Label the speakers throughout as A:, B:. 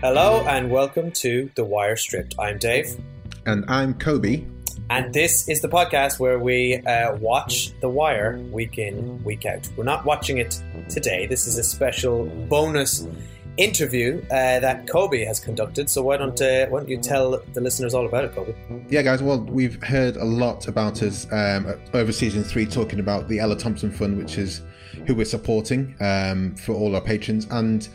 A: Hello and welcome to The Wire Stripped. I'm Dave.
B: And I'm Kobe.
A: And this is the podcast where we uh, watch The Wire week in, week out. We're not watching it today. This is a special bonus interview uh, that Kobe has conducted. So why don't uh, why don't you tell the listeners all about it, Kobe?
B: Yeah, guys. Well, we've heard a lot about us um, over season three, talking about the Ella Thompson Fund, which is who we're supporting um, for all our patrons, and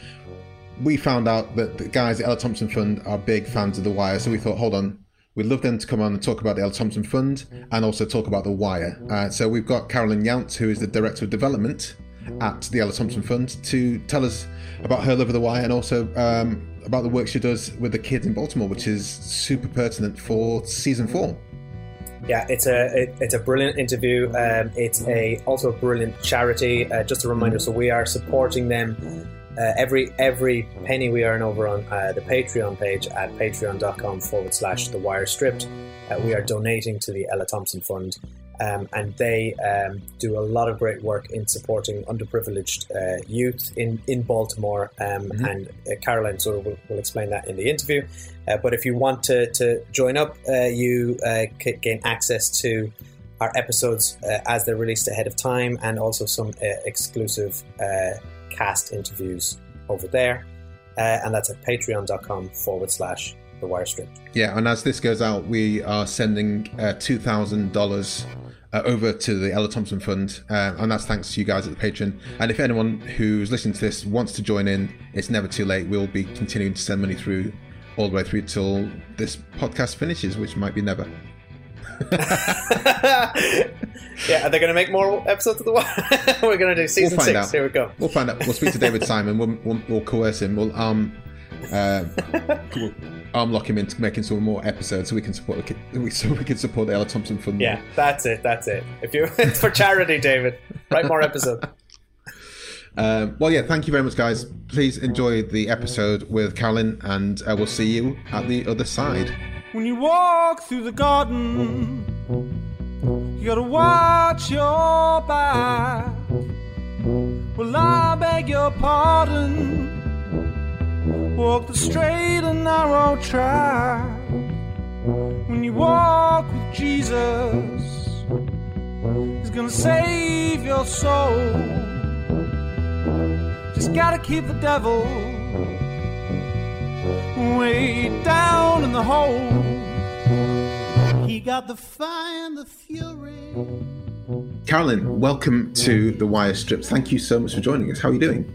B: we found out that the guys at Ella Thompson Fund are big fans of The Wire. So we thought, hold on, We'd love them to come on and talk about the Ella Thompson Fund and also talk about The Wire. Uh, so we've got Carolyn Younce, who is the Director of Development at the Ella Thompson Fund, to tell us about her love of The Wire and also um, about the work she does with the kids in Baltimore, which is super pertinent for season four.
A: Yeah, it's a it, it's a brilliant interview. Um, it's a also a brilliant charity. Uh, just a reminder, so we are supporting them uh, every every penny we earn over on uh, the Patreon page at patreon.com forward slash the wire stripped, uh, we are donating to the Ella Thompson Fund. Um, and they um, do a lot of great work in supporting underprivileged uh, youth in, in Baltimore. Um, mm-hmm. And uh, Caroline sort of will, will, explain that in the interview. Uh, but if you want to, to join up, you gain access to our episodes as they're released ahead of time and also some exclusive cast interviews over there. Uh, and that's at patreon.com forward slash the wire strip.
B: Yeah, and as this goes out, we are sending uh, $2,000 uh, over to the Ella Thompson Fund, uh, and that's thanks to you guys at the Patreon. And if anyone who's listening to this wants to join in, it's never too late. We'll be continuing to send money through all the way through till this podcast finishes, which might be never.
A: yeah, are they going to make more episodes of the one? We're going to do season we'll six. Out. Here we go.
B: We'll find out. We'll speak to David Simon. We'll, we'll, we'll coerce him. We'll um, uh, we'll arm lock him into making some more episodes so we can support the so we can support the Ella Thompson Fund.
A: Yeah, that's it. That's it. If you it's for charity, David, write more episodes.
B: Um, well, yeah, thank you very much, guys. Please enjoy the episode with Carolyn, and uh, we'll see you at the other side. When you walk through the garden, you gotta watch your back. Well, I beg your pardon. Walk the straight and narrow track. When you walk with Jesus, He's gonna save your soul. Just gotta keep the devil way down in the hole. He got the fire and the fury. Carolyn, welcome to the Wire Stripped. Thank you so much for joining us. How are you doing?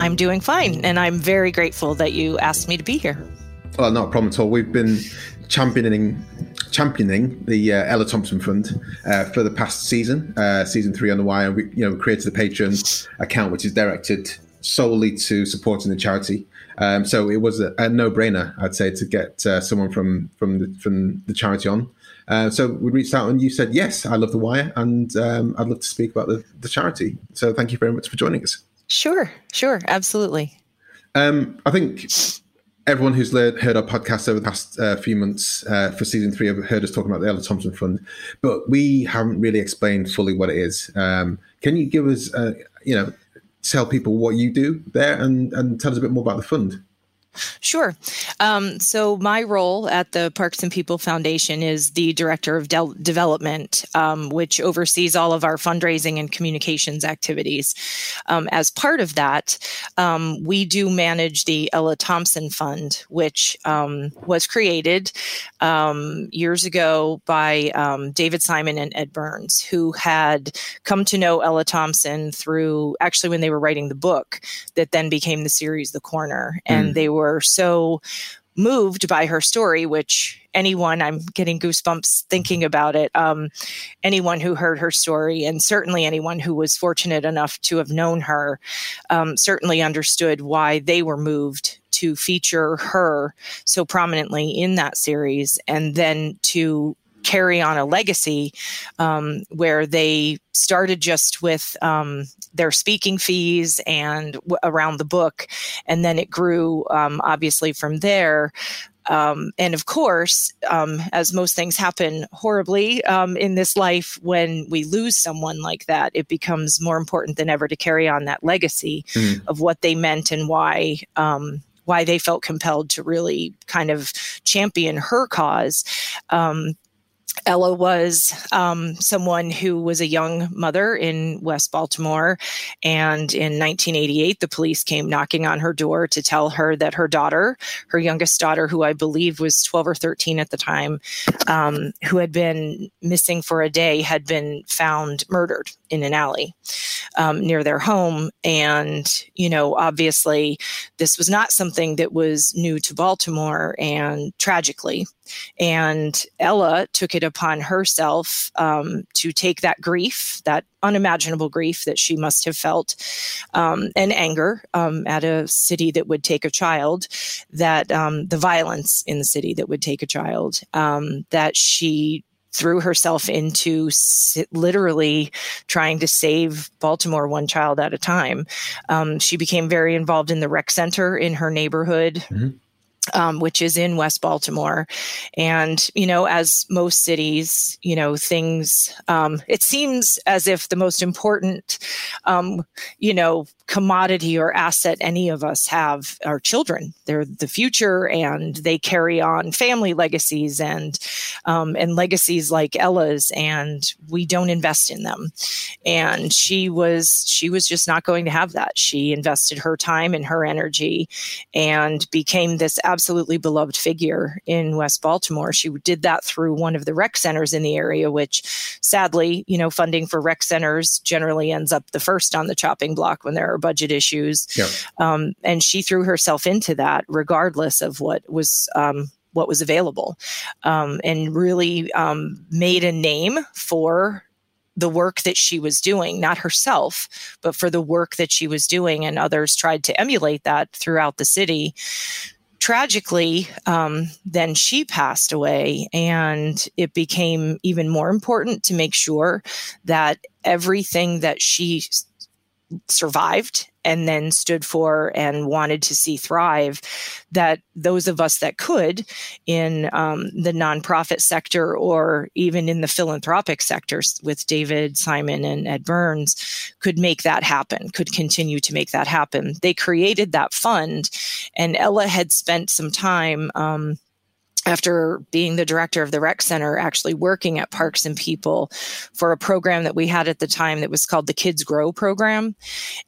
C: I'm doing fine, and I'm very grateful that you asked me to be here.
B: Well, not a problem at all. We've been championing championing the uh, Ella Thompson Fund uh, for the past season, uh, season three on the Wire. We, you know, created the Patreon account, which is directed solely to supporting the charity. Um, so it was a, a, no-brainer, I'd say, to get uh, someone from from the, from the charity on. Uh, so we reached out and you said, yes, I love The Wire and um, I'd love to speak about the, the charity. So thank you very much for joining us.
C: Sure, sure, absolutely.
B: Um, I think everyone who's heard our podcast over the past uh, few months uh, for season three have heard us talking about the Ella Thompson Fund, but we haven't really explained fully what it is. Um, can you give us, uh, you know, tell people what you do there and, and tell us a bit more about the fund?
C: Sure. Um, so, my role at the Parks and People Foundation is the Director of De- Development, um, which oversees all of our fundraising and communications activities. Um, as part of that, um, we do manage the Ella Thompson Fund, which um, was created um, years ago by David Simon and Ed Burns, who had come to know Ella Thompson through actually when they were writing the book that then became the series The Corner. And mm. they were were so moved by her story, which anyone, I'm getting goosebumps thinking about it, um, anyone who heard her story, and certainly anyone who was fortunate enough to have known her, um, certainly understood why they were moved to feature her so prominently in that series and then to carry on a legacy um, where they started just with um, their speaking fees and w- around the book, and then it grew um, obviously from there. Um, and of course, um, as most things happen horribly um, in this life, when we lose someone like that, it becomes more important than ever to carry on that legacy mm. of what they meant and why um, why they felt compelled to really kind of champion her cause. Um, Ella was um, someone who was a young mother in West Baltimore. And in 1988, the police came knocking on her door to tell her that her daughter, her youngest daughter, who I believe was 12 or 13 at the time, um, who had been missing for a day, had been found murdered in an alley um, near their home. And, you know, obviously, this was not something that was new to Baltimore. And tragically, and Ella took it upon herself um, to take that grief, that unimaginable grief that she must have felt, um, and anger um, at a city that would take a child, that um, the violence in the city that would take a child, um, that she threw herself into literally trying to save Baltimore one child at a time. Um, she became very involved in the rec center in her neighborhood. Mm-hmm um, which is in West Baltimore. And, you know, as most cities, you know, things, um, it seems as if the most important, um, you know, commodity or asset any of us have are children. They're the future and they carry on family legacies and, um, and legacies like Ella's, and we don't invest in them. And she was, she was just not going to have that. She invested her time and her energy and became this absolutely beloved figure in West Baltimore. She did that through one of the rec centers in the area, which sadly, you know, funding for rec centers generally ends up the first on the chopping block when there are budget issues. Yeah. Um, and she threw herself into that regardless of what was um, what was available, um, and really um, made a name for the work that she was doing, not herself, but for the work that she was doing. And others tried to emulate that throughout the city tragically, um, then she passed away, and it became even more important to make sure that everything that she survived and then stood for and wanted to see thrive that those of us that could in um, the nonprofit sector or even in the philanthropic sectors with david simon and ed burns could make that happen could continue to make that happen. They created that fund and ella had spent some time um, after being the director of the rec center actually working at parks and people for a program that we had at the time that was called the kids grow program.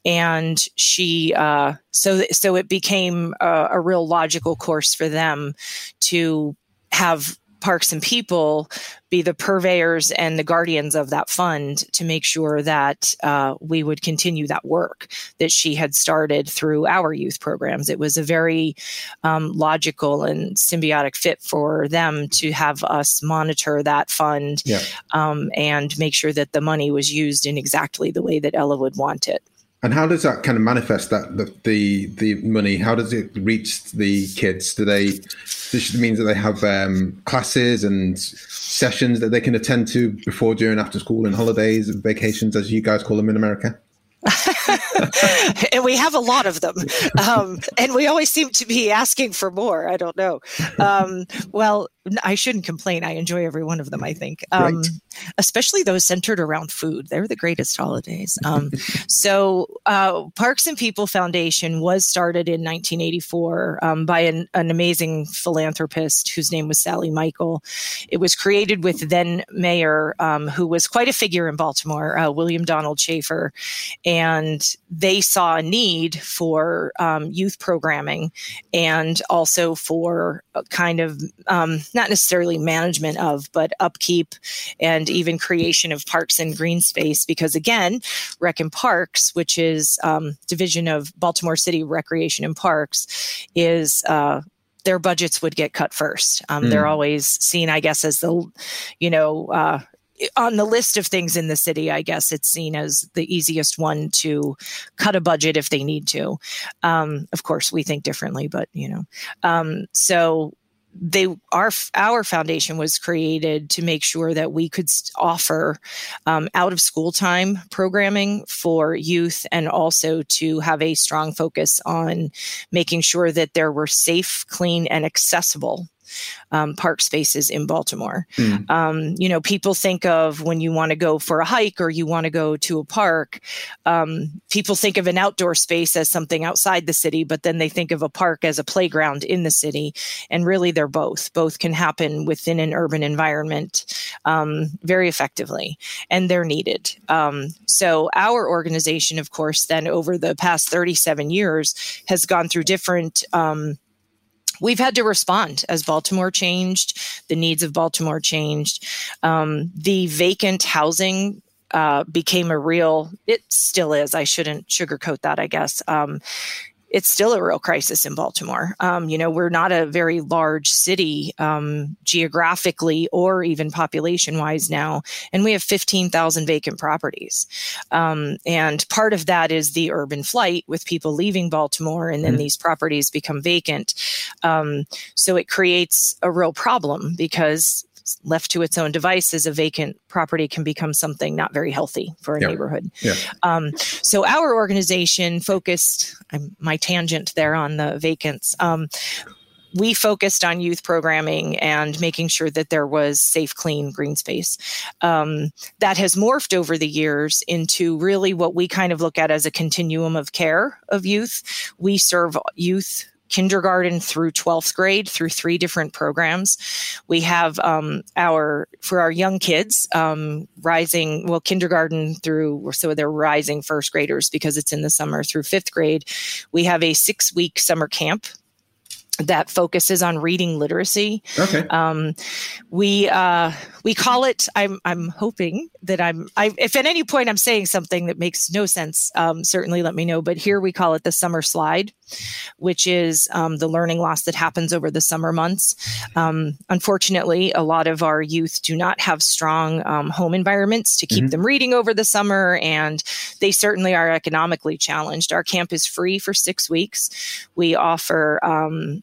C: And she uh, so so it became a, a real logical course for them to have parks and people be the purveyors and the guardians of that fund to make sure that uh, we would continue that work that she had started through our youth programs. It was a very um, logical and symbiotic fit for them to have us monitor that fund yeah. um, and make sure that the money was used in exactly the way that Ella would want it.
B: And how does that kind of manifest that the the, the money? How does it reach the kids? Do they? This means that they have um, classes and sessions that they can attend to before, during, after school, and holidays, and vacations, as you guys call them in America.
C: and we have a lot of them. Um, and we always seem to be asking for more. I don't know. Um, well, I shouldn't complain. I enjoy every one of them, I think, um, right. especially those centered around food. They're the greatest holidays. Um, so, uh, Parks and People Foundation was started in 1984 um, by an, an, amazing philanthropist whose name was Sally Michel. It was created with then Mayor, um, who was quite a figure in Baltimore, uh, William Donald Schaefer. And they saw a need for um, youth programming and also for kind of um, not necessarily management of, but upkeep and even creation of parks and green space. Because again, Rec and Parks, which is um, division of Baltimore City Recreation and Parks, is uh, their budgets would get cut first. Um, mm. They're hmm. always seen, I guess, as the, you know, uh, on the list of things in the city, I guess it's seen as the easiest one to cut a budget if they need to. Um, of course, we think differently, but you know, um, so they our our foundation was created to make sure that we could offer um, out of school time programming for youth and also to have a strong focus on making sure that there were safe clean and accessible um, park spaces in Baltimore. Mm. Um, you know, people think of when you want to go for a hike or you want to go to a park, um, people think of an outdoor space as something outside the city, but then they think of a park as a playground in the city. And really, they're both. Both can happen within an urban environment um, very effectively, and they're needed. Um, so, our organization, of course, then over the past 37 years, has gone through different um, we've had to respond as Baltimore changed, the needs of Baltimore changed. Um, the vacant housing uh, became a real, it still is. I shouldn't sugarcoat that, I guess. Um, it's still a real crisis in Baltimore. Um, you know, we're not a very large city um, geographically or even population wise now, and we have 15,000 vacant properties. Um, and part of that is the urban flight with people leaving Baltimore, and then mm-hmm. these properties become vacant. Um, so it creates a real problem because left to its own devices, a vacant property can become something not very healthy for a yeah. neighborhood. Yeah. Um, so our organization focused, my tangent there on the vacants. Um, we focused on youth programming and making sure that there was safe, clean green space. Um, that has morphed over the years into really what we kind of look at as a continuum of care of youth. We serve youth kindergarten through 12th grade through three different programs. We have um, our, for our young kids, um, rising, well, kindergarten through, so they're rising first graders because it's in the summer through fifth grade. We have a six week summer camp that focuses on reading literacy.
B: Okay.
C: Um, we uh, we call it. I'm I'm hoping that I'm. I, if at any point I'm saying something that makes no sense, um, certainly let me know. But here we call it the summer slide, which is um, the learning loss that happens over the summer months. Um, unfortunately, a lot of our youth do not have strong um, home environments to keep mm-hmm. them reading over the summer, and they certainly are economically challenged. Our camp is free for six weeks. We offer um,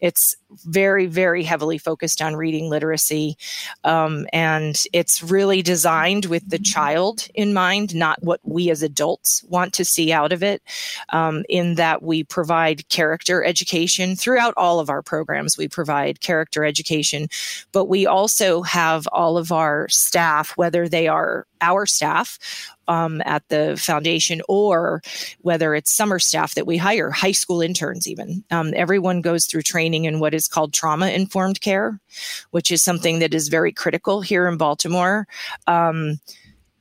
C: it's very, very heavily focused on reading literacy. Um, and it's really designed with the child in mind, not what we as adults want to see out of it, um, in that we provide character education throughout all of our programs. We provide character education, but we also have all of our staff, whether they are our staff um, at the foundation or whether it's summer staff that we hire, high school interns, even. Um, everyone goes through training in what is called trauma informed care, which is something that is very critical here in Baltimore. Um,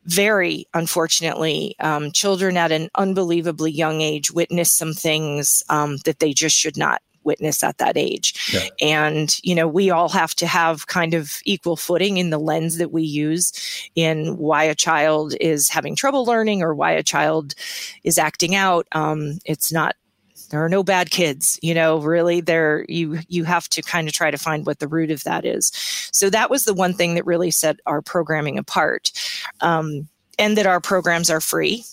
C: very unfortunately, um, children at an unbelievably young age witness some things um, that they just should not witness at that age. Yeah. And, you know, we all have to have kind of equal footing in the lens that we use in why a child is having trouble learning or why a child is acting out. Um, it's not there are no bad kids you know really there you you have to kind of try to find what the root of that is so that was the one thing that really set our programming apart um, and that our programs are free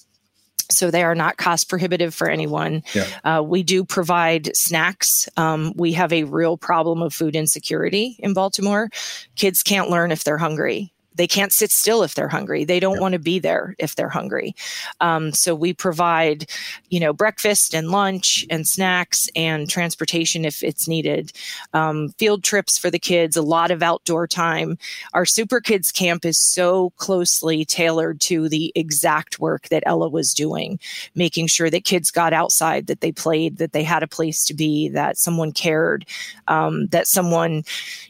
C: so they are not cost prohibitive for anyone. Yeah. Uh, we do provide snacks. Um, we have a real problem of food insecurity in Baltimore. Kids can't learn if they're hungry they can't sit still if they're hungry. They don't yeah. want to be there if they're hungry. Um, so we provide, you know, breakfast and lunch and snacks and transportation if it's needed. Um, field trips for the kids, a lot of outdoor time. Our Super Kids camp is so closely tailored to the exact work that Ella was doing, making sure that kids got outside, that they played, that they had a place to be, that someone cared, um, that someone,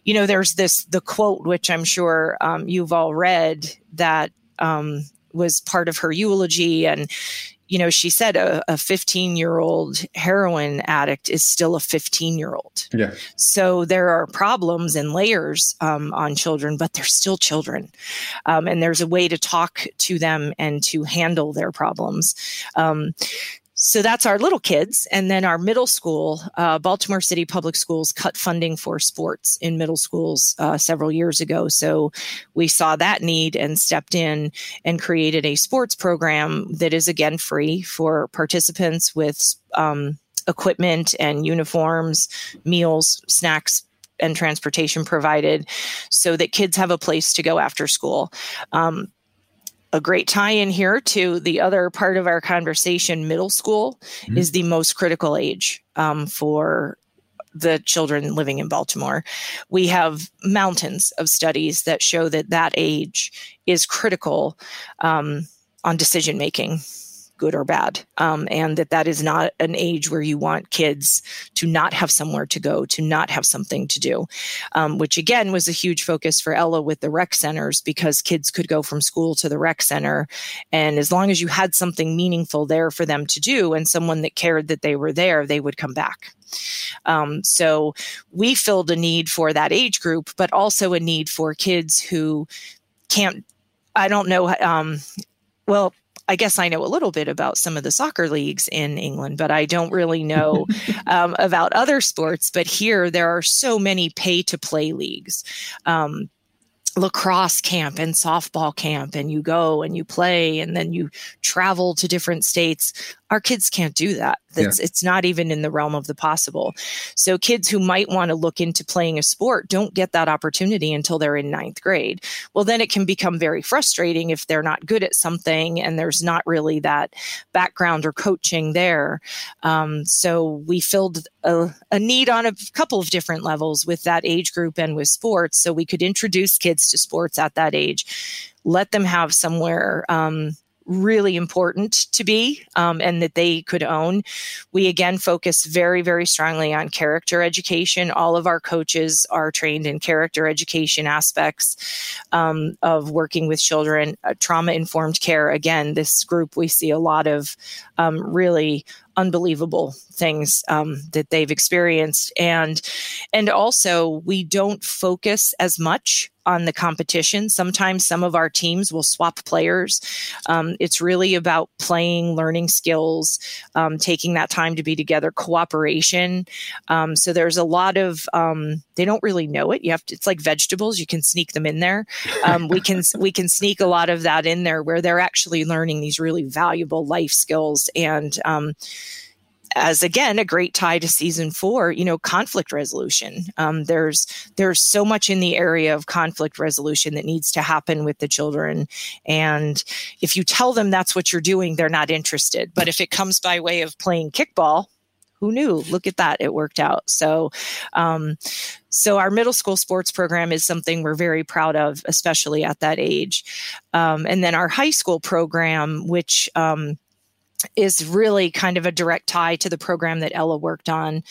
C: you know, there's this the quote which I'm sure um, you've all read that um, was part of her eulogy. And, you know, she said a 15 year old heroin addict is still a 15 year old.
B: Yeah.
C: So there are problems and layers um, on children, but they're still children. Um, and there's a way to talk to them and to handle their problems. Um, so that's our little kids. And then our middle school, uh, Baltimore City Public Schools cut funding for sports in middle schools uh, several years ago. So we saw that need and stepped in and created a sports program that is again free for participants with um, equipment and uniforms, meals, snacks, and transportation provided so that kids have a place to go after school. Um, a great tie in here to the other part of our conversation middle school mm-hmm. is the most critical age um, for the children living in Baltimore. We have mountains of studies that show that that age is critical um, on decision making good or bad um, and that that is not an age where you want kids to not have somewhere to go to not have something to do um, which again was a huge focus for ella with the rec centers because kids could go from school to the rec center and as long as you had something meaningful there for them to do and someone that cared that they were there they would come back. Um, so we filled a need for that age group but also a need for kids who can't i don't know um, well I guess I know a little bit about some of the soccer leagues in England, but I don't really know um, about other sports. But here, there are so many pay to play leagues. Um, lacrosse camp and softball camp and you go and you play and then you travel to different states our kids can't do that. That's, yeah. It's not even in the realm of the possible. So kids who might want to look into playing a sport don't get that opportunity until they're in ninth grade. Well, then it can become very frustrating if they're not good at something and there's not really that background or coaching there. Um, so we filled a, a need on a couple of different levels with that age group and with sports. So we could introduce kids to sports at that age let them have somewhere um, really important to be um, and that they could own. We again focus very, very strongly on character education. All of our coaches are trained in character education aspects um, of working with children. Uh, trauma informed care, again, this group we see a lot of um, really unbelievable things um, that they've experienced and and also we don't focus as much on the competition. Sometimes some of our teams will swap players. Um, it's really about playing, learning skills, um, taking that time to be together, cooperation. Um, so there's a lot of um, they don't really know it. You have to. It's like vegetables. You can sneak them in there. Um, we can we can sneak a lot of that in there where they're actually learning these really valuable life skills and um, as again a great tie to season four you know conflict resolution. Um, there's there's so much in the area of conflict resolution that needs to happen with the children. And if you tell them that's what you're doing they're not interested. But if it comes by way of playing kickball who knew? Look at that. It worked out. So um, so our middle school sports program is something we're very proud of especially at that age. Um, and then our high school program which um, is really kind of a direct tie to the program that Ella worked on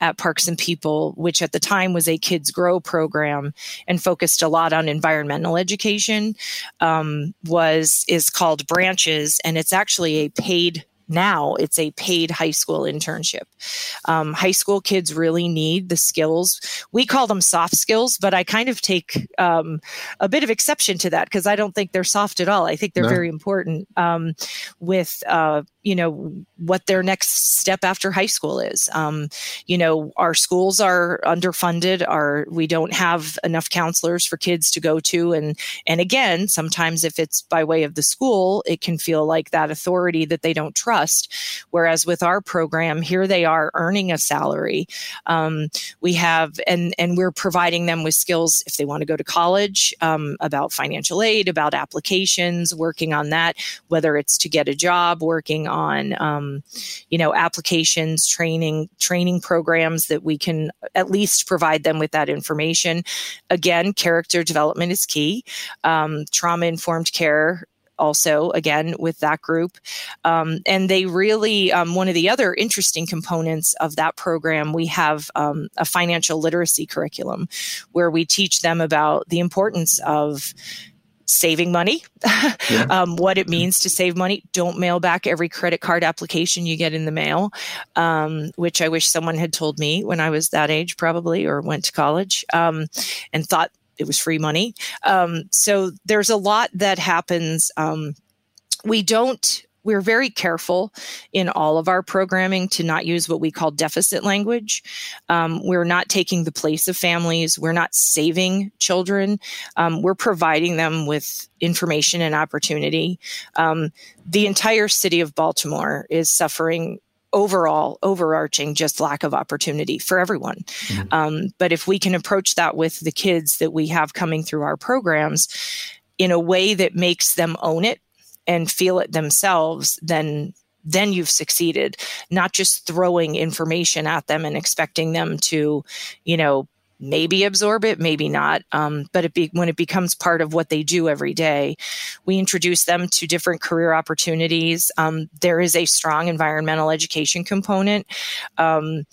C: at Parks and People, which at the time was a Kids Grow program and focused a lot on environmental education. Um, was is called Branches, and it's actually a paid now it's a paid high school internship. Um, high school kids really need the skills. We call them soft skills, but I kind of take um, a bit of exception to that because I don't think they're soft at all. I think they're no. very important um, with uh, you know what their next step after high school is um, you know our schools are underfunded our we don't have enough counselors for kids to go to and and again sometimes if it's by way of the school it can feel like that authority that they don't trust whereas with our program here they are earning a salary. Um, we have and and we're providing them with skills if they want to go to college um, about financial aid about applications working on that whether it's to get a job working on um, you know applications training training programs that we can at least provide them with that information. Again character development is key. Um, trauma informed care also again with that group um, and they really um, one of the other interesting components of that program we have um, a financial literacy curriculum where we teach them about the importance of saving money, yeah. um, what it means to save money. Don't mail back every credit card application you get in the mail, um, which I wish someone had told me when I was that age, probably, or went to college um, and thought it was free money. Um, so there's a lot that happens. Um, we don't we're very careful in all of our programming to not use what we call deficit language. Um, we're not taking the place of families. We're not saving children. Um, we're providing them with information and opportunity. Um, the entire city of Baltimore is suffering overall overarching just lack of opportunity for everyone mm-hmm. um, but if we can approach that with the kids that we have coming through our programs in a way that makes them own it and feel it themselves then then you've succeeded not just throwing information at them and expecting them to you know maybe absorb it, maybe not. Um, but it be, when it becomes part of what they do every day, we introduce them to different career opportunities. Um, there is a strong environmental education component. Um,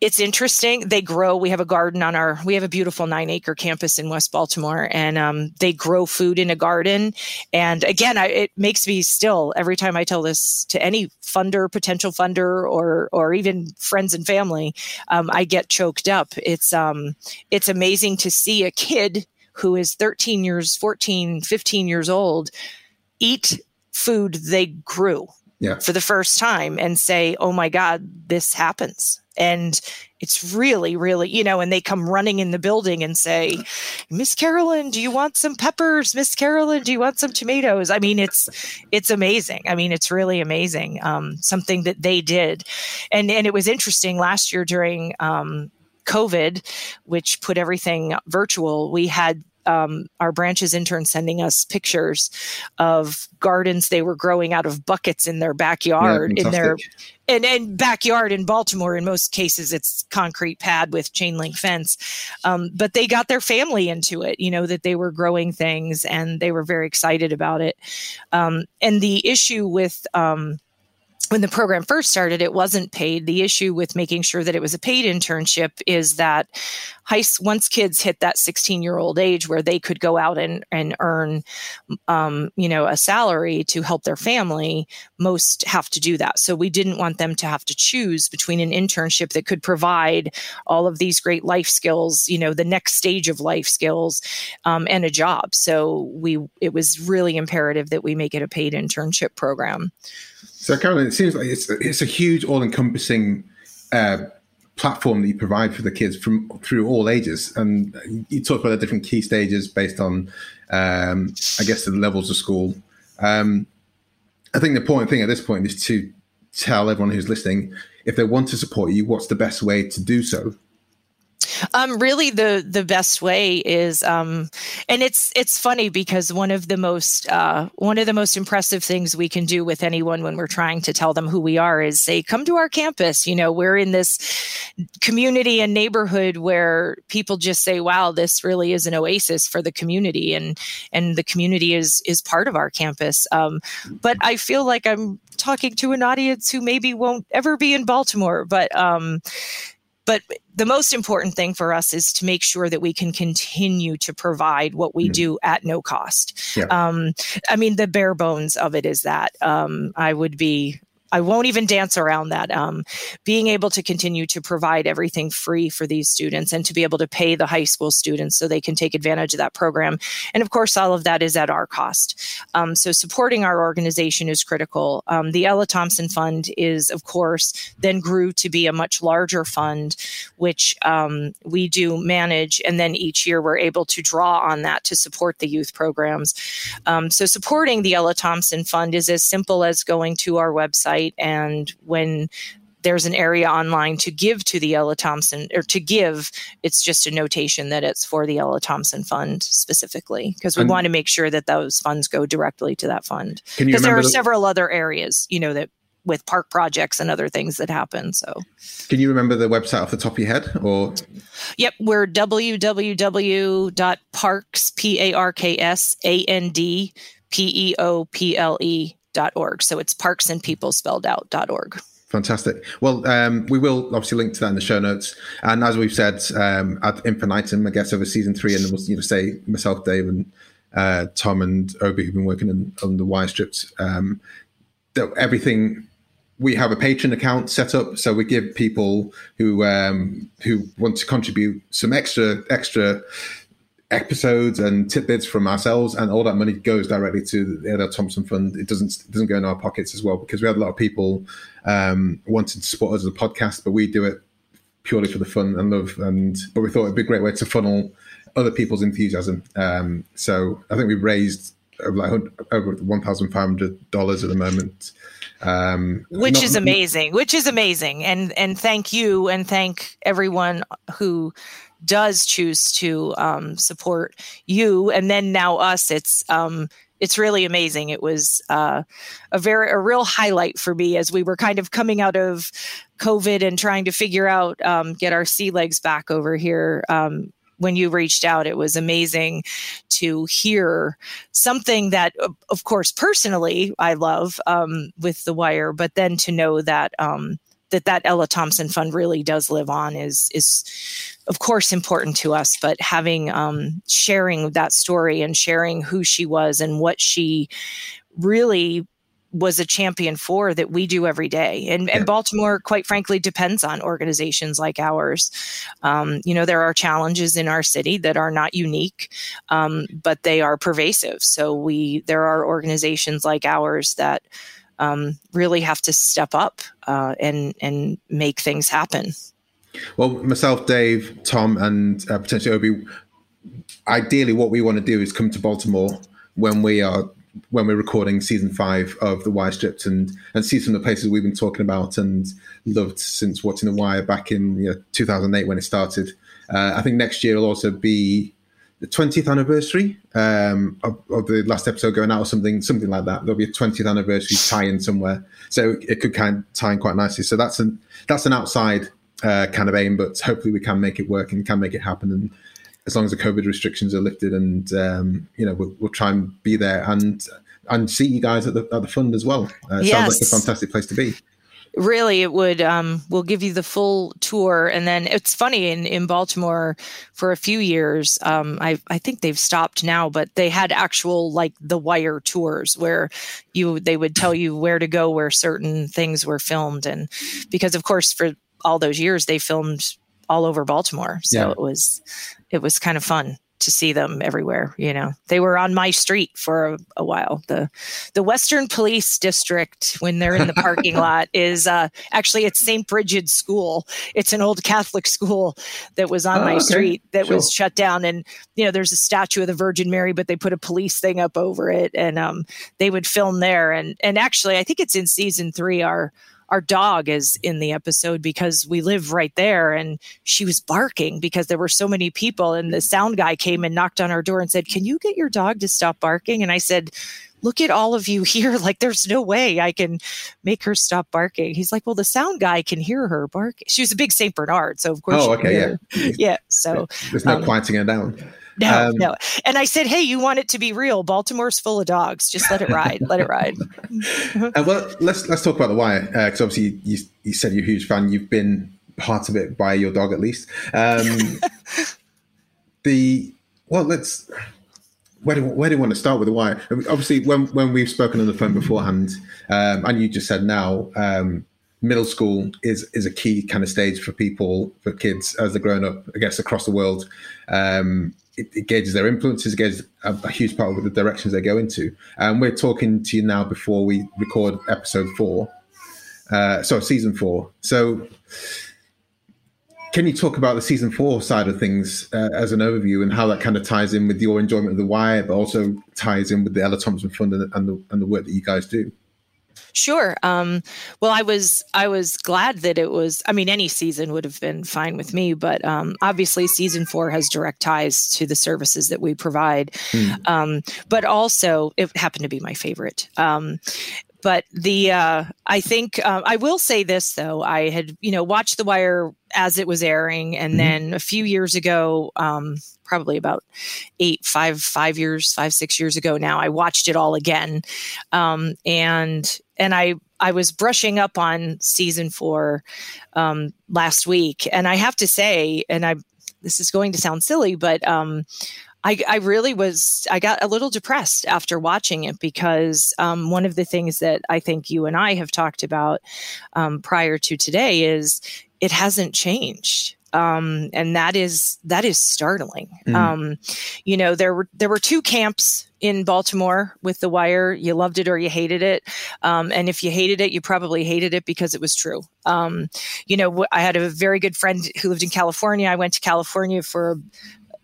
C: it's interesting. They grow. We have a garden on our. We have a beautiful nine acre campus in West Baltimore, and um, they grow food in a garden. And again, I, it makes me still every time I tell this to any funder, potential funder, or or even friends and family, um, I get choked up. It's um, it's amazing to see a kid who is 13 years, 14, 15 years old eat food they grew
B: yeah.
C: for the first time and say, "Oh my God, this happens." and it's really really you know and they come running in the building and say miss carolyn do you want some peppers miss carolyn do you want some tomatoes i mean it's it's amazing i mean it's really amazing um, something that they did and and it was interesting last year during um, covid which put everything virtual we had um, our branches intern sending us pictures of gardens they were growing out of buckets in their backyard yeah, in their and, and backyard in baltimore. In most cases it's concrete pad with chain link fence. Um, but they got their family into it you know that they were growing things and they were very excited about it. Um, and the issue with um, when the program first started, it wasn't paid. The issue with making sure that it was a paid internship is that high, once kids hit that 16 year old age where they could go out and, and earn, um, you know, a salary to help their family, most have to do that. So we didn't want them to have to choose between an internship that could provide all of these great life skills, you know, the next stage of life skills, um, and a job. So we, it was really imperative that we make it a paid internship program.
B: So, Carolyn, it seems like it's it's a huge, all-encompassing uh, platform that you provide for the kids from through all ages, and you talk about the different key stages based on, um, I guess, the levels of school. Um, I think the important thing at this point is to tell everyone who's listening if they want to support you, what's the best way to do so.
C: Um, really, the the best way is, um, and it's it's funny because one of the most uh, one of the most impressive things we can do with anyone when we're trying to tell them who we are is say, "Come to our campus." You know, we're in this community and neighborhood where people just say, "Wow, this really is an oasis for the community," and and the community is is part of our campus. Um, but I feel like I'm talking to an audience who maybe won't ever be in Baltimore, but um, but the most important thing for us is to make sure that we can continue to provide what we mm-hmm. do at no cost. Yeah. Um, I mean, the bare bones of it is that um, I would be I won't even dance around that. Um, being able to continue to provide everything free for these students and to be able to pay the high school students so they can take advantage of that program. And of course, all of that is at our cost. Um, so supporting our organization is critical. Um, the Ella Thompson Fund is, of course, then grew to be a much larger fund, which um, we do manage. And then each year we're able to draw on that to support the youth programs. Um, so supporting the Ella Thompson Fund is as simple as going to our website website. And when there's an area online to give to the Ella Thompson or to give, it's just a notation that it's for the Ella Thompson Fund specifically because we and want to make sure that those funds go directly to that fund. Because there are the, several other areas, you know, that with park projects and other things that happen. So,
B: can you remember the website off the top of your head? Or
C: yep, we're www.parks p a r k s a n d p e o p l e org. So it's parks and people spelled out dot org.
B: Fantastic. Well, um, we will obviously link to that in the show notes. And as we've said, um, ad infinitum, I guess, over season three, and we'll you know, say myself, Dave, and uh, Tom and Obi, who've been working on, on the Wire Stripped, um, that everything we have a Patreon account set up, so we give people who um, who want to contribute some extra extra episodes and tidbits from ourselves, and all that money goes directly to the Ella Thompson Fund. It doesn't it doesn't go in our pockets as well because we had a lot of people um, wanting to support us as a podcast, but we do it purely for the fun and love. And but we thought it'd be a great way to funnel other people's enthusiasm. Um, so I think we've raised of like over one thousand five hundred dollars at the moment.
C: Um, which not, is amazing. Which is amazing, and and thank you, and thank everyone who does choose to um, support you, and then now us. It's um, it's really amazing. It was uh, a very a real highlight for me as we were kind of coming out of COVID and trying to figure out um, get our sea legs back over here. Um, when you reached out, it was amazing to hear something that, of course, personally I love um, with The Wire, but then to know that um, that that Ella Thompson Fund really does live on is is of course important to us. But having um, sharing that story and sharing who she was and what she really was a champion for that we do every day. And, and Baltimore, quite frankly, depends on organizations like ours. Um, you know, there are challenges in our city that are not unique, um, but they are pervasive. So we there are organizations like ours that um, really have to step up uh, and and make things happen.
B: Well, myself, Dave, Tom, and uh, potentially Obi. Ideally, what we want to do is come to Baltimore when we are when we're recording season five of The Wire Stripped and and see some of the places we've been talking about and loved since watching The Wire back in you know, 2008 when it started. Uh, I think next year will also be the 20th anniversary um, of, of, the last episode going out or something, something like that. There'll be a 20th anniversary tie-in somewhere, so it could kind of tie in quite nicely. So that's an that's an outside uh, kind of aim, but hopefully we can make it work and can make it happen. And as long as the COVID restrictions are lifted, and um, you know, we'll, we'll, try and be there and and see you guys at the at the fund as well. Uh, yes. Sounds like a fantastic place to be
C: really it would um, will give you the full tour. And then it's funny in, in baltimore for a few years um, I, I think they've stopped now but they had actual like the wire tours where you they would tell you where to go where certain things were filmed. And because of course for all those years they filmed all over baltimore. So yeah. it was it was kind of fun to see them everywhere. You know, they were on my street for a, a while. The the Western Police District, when they're in the parking lot, is uh, actually it's St. Bridget School. It's an old Catholic school that was on oh, my okay. street that sure. was shut down. And you know, there's a statue of the Virgin Mary, but they put a police thing up over it, and um, they would film there. And and actually, I think it's in season three. Our our dog is in the episode because we live right there and she was barking because there were so many people and the sound guy came and knocked on our door and said can you get your dog to stop barking? And i said look at all of you here. Like there's no way i can make her stop barking. He's like well the sound guy can hear her bark. She was a big saint bernard so of course
B: oh okay yeah.
C: yeah so
B: there's no um, quieting her down
C: no, um, no. And I said, hey, you want it to be real? Baltimore's full of dogs. Just let it ride. let it ride.
B: uh, well, let's let's talk about the wire because uh, obviously you, you said you're a huge fan. You've been part of it by your dog at least. Um, the well, let's. Where do, where do you want to start with the wire? Obviously, when when we've spoken on the phone beforehand, um, and you just said now, um, middle school is is a key kind of stage for people for kids as they're growing up i guess across the world um, it, it, gauges their influences, gauges a, a, huge part of the directions they go into. And we're talking to you now before we record episode four, uh, so season four. So, can you talk about the season four side of things uh, as an overview and how that kind of ties in with your enjoyment of the wire, but also ties in with the Ella Thompson Fund and, and the, and the work that you guys do?
C: Sure. Um, well, I was I was glad that it was. I mean, any season would have been fine with me, but um, obviously, season four has direct ties to the services that we provide. Mm. Um, but also, it happened to be my favorite. Um, but the uh, I think uh, I will say this though I had you know watched The Wire as it was airing, and mm-hmm. then a few years ago, um, probably about eight, five, five years, five, six years ago now, I watched it all again, um, and and I I was brushing up on season four um, last week, and I have to say, and I this is going to sound silly, but um, I, I, really was, I got a little depressed after watching it because um, one of the things that I think you and I have talked about um, prior to today is it hasn't changed. Um, and that is that is startling. Mm. you know, there were there were two camps in Baltimore with The Wire. You loved it or you hated it. Um, and if you hated it, you probably hated it because it was true. Um, you know, I had a very good friend who lived in California. I went to California for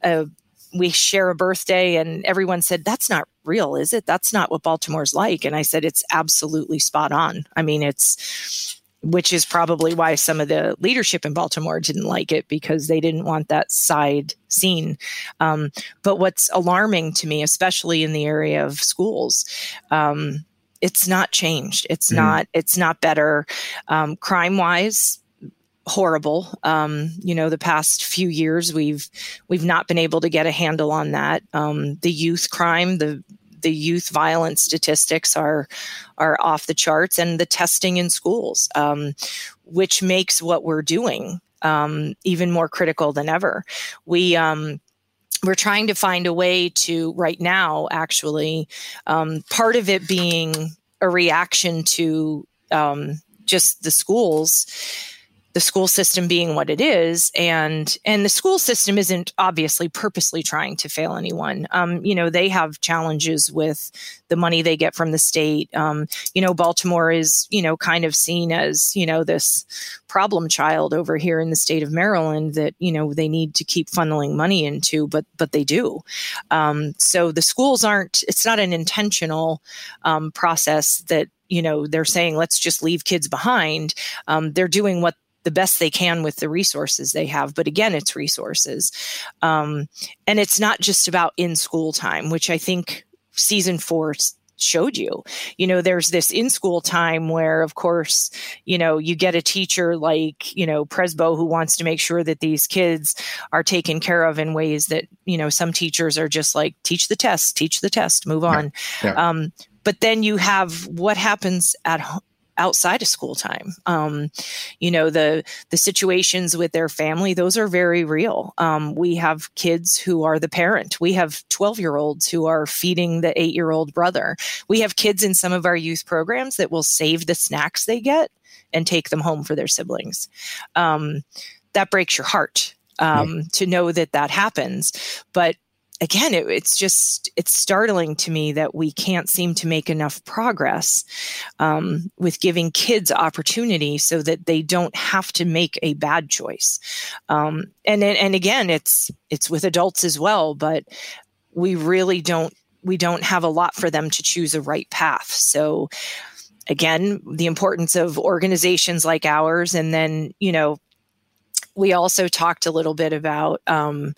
C: a, a we share a birthday and everyone said that's not real is it that's not what baltimore's like and i said it's absolutely spot on i mean it's which is probably why some of the leadership in baltimore didn't like it because they didn't want that side seen um, but what's alarming to me especially in the area of schools um, it's not changed it's mm. not it's not better um, crime wise horrible. Um, you know, the past few years we've we've not been able to get a handle on that. Um, the youth crime, the the youth violence statistics are are off the charts, and the testing in schools, um, which makes what we're doing um, even more critical than ever. We um, we're trying to find a way to right now actually um, part of it being a reaction to um, just the schools the school system being what it is. And and the school system isn't obviously purposely trying to fail anyone. Um, you know they have challenges with the money they get from the state. Um, you know baltimore is you know kind of seen as you know this problem child over here in the state of maryland that you know they need to keep funneling money into but but they do. Um, so the schools aren't it's not an intentional um, process that you know they're saying let's just leave kids behind. Um, they're doing what the best they can with the resources they have. But again, it's resources. Um, and it's not just about in school time, which I think season four showed you. You know, there's this in school time where, of course, you know, you get a teacher like, you know, Prezbo who wants to make sure that these kids are taken care of in ways that, you know, some teachers are just like, teach the test, teach the test, move on. Yeah, yeah. Um, but then you have what happens at home outside of school time. Um, you know, the the situations with their family; those are very real. Um, we have kids who are the parent. We have twelve year olds who are feeding the eight year old brother. We have kids in some of our youth programs that will save the snacks they get and take them home for their siblings. Um, that breaks your heart um, to know that that happens. But again, it, it's just it's startling to me that we can't seem to make enough progress um, with giving kids opportunity so that they don't have to make a bad choice. Um, and and again, it's it's with adults as well, but we really don't we don't have a lot for them to choose a right path. So again, the importance of organizations like ours, and then you know we also talked a little bit about um,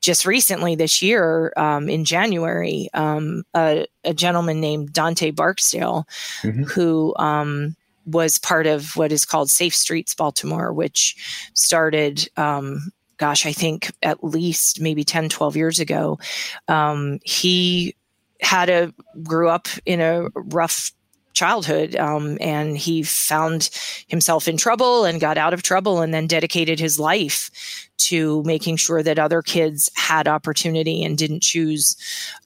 C: just recently this year um, in January, um, a, a, gentleman named Dante Barksdale, mm-hmm. who um, was part of what is called Safe Streets Baltimore, which started. Um, gosh, I think at least maybe 10, 12 years ago. Um, he had a grew up in a rough childhood. Um, and he found himself in trouble and got out of trouble and then dedicated his life to making sure that other kids had opportunity and didn't choose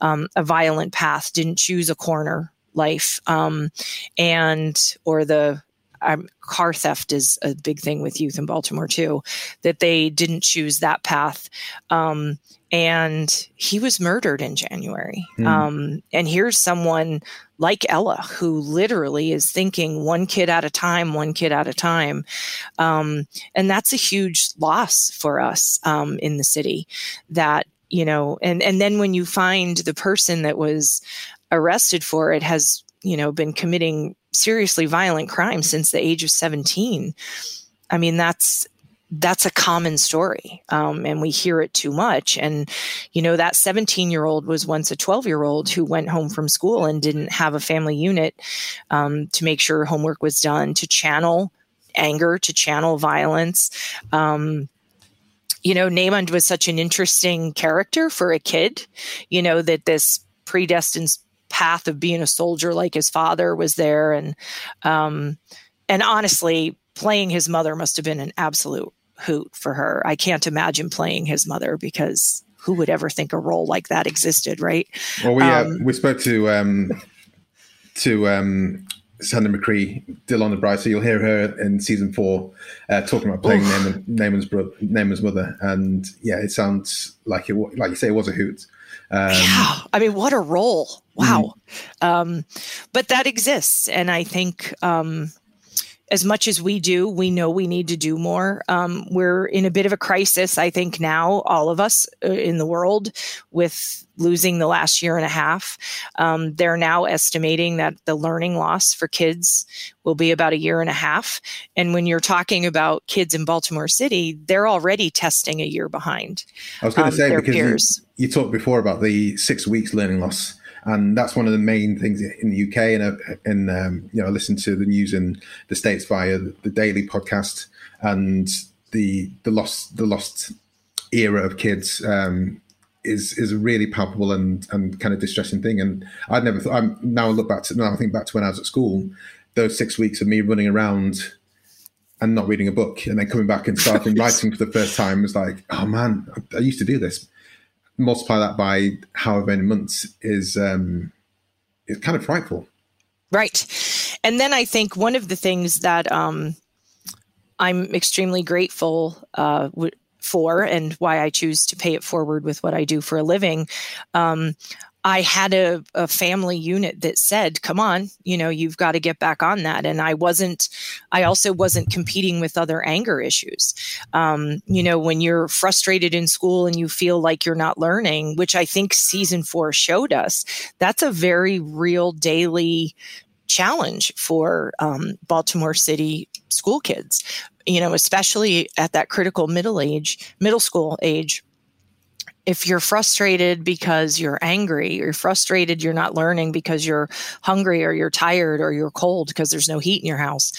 C: um, a violent path, didn't choose a corner life, um, and or the um, car theft is a big thing with youth in Baltimore too, that they didn't choose that path. Um, and he was murdered in January. Mm. Um, and here's someone like Ella who literally is thinking one kid at a time, one kid at a time. Um, and that's a huge loss for us um, in the city that, you know, and, and then when you find the person that was arrested for it has, you know, been committing seriously violent crimes since the age of 17. I mean, that's that's a common story um, and we hear it too much. And you know that 17 year old was once a 12 year old who went home from school and didn't have a family unit um, to make sure homework was done to channel anger to channel violence. Um, you know Namond was such an interesting character for a kid you know that this predestined path of being a soldier like his father was there. And um, and honestly playing his mother must have been an absolute hoot for her. I can't imagine playing his mother because who would ever think a role like that existed, right?
B: Well, we uh, um, uh, we spoke to um, to um, Sandra McCree, De'Londa Brice, so you'll hear her in season four uh, talking about playing Namond, Namond's bro- Namond's mother, and yeah, it sounds like it like you say it was a hoot.
C: Um, yeah, I mean, what a role! Wow, mm-hmm. um, but that exists, and I think um, as much as we do, we know we need to do more. Um, we're in a bit of a crisis, I think, now, all of us uh, in the world, with losing the last year and a half. Um, they're now estimating that the learning loss for kids will be about a year and a half. And when you're talking about kids in Baltimore City, they're already testing a year behind.
B: I was going to um, say, because you, you talked before about the six weeks learning loss and that's one of the main things in the UK. And and um, you know, I listen to the news in the states via the Daily podcast and the the lost the lost era of kids um, is is a really palpable and and kind of distressing thing. And I'd never thought. I'm now I look back to now I think back to when I was at school. Those six weeks of me running around and not reading a book, and then coming back and starting writing for the first time was like, oh man, I, I used to do this multiply that by however many months is um, it's kind of frightful.
C: Right, and then I think one of the things that um, I'm extremely grateful uh, for, and why I choose to pay it forward with what I do for a living, um, I had a, a family unit that said, come on, you know, you've got to get back on that. And I wasn't, I also wasn't competing with other anger issues. Um, you know, when you're frustrated in school and you feel like you're not learning, which I think season four showed us, that's a very real daily challenge for um, Baltimore City school kids, you know, especially at that critical middle age, middle school age if you're frustrated because you're angry, you're frustrated you're not learning because you're hungry or you're tired or you're cold because there's no heat in your house,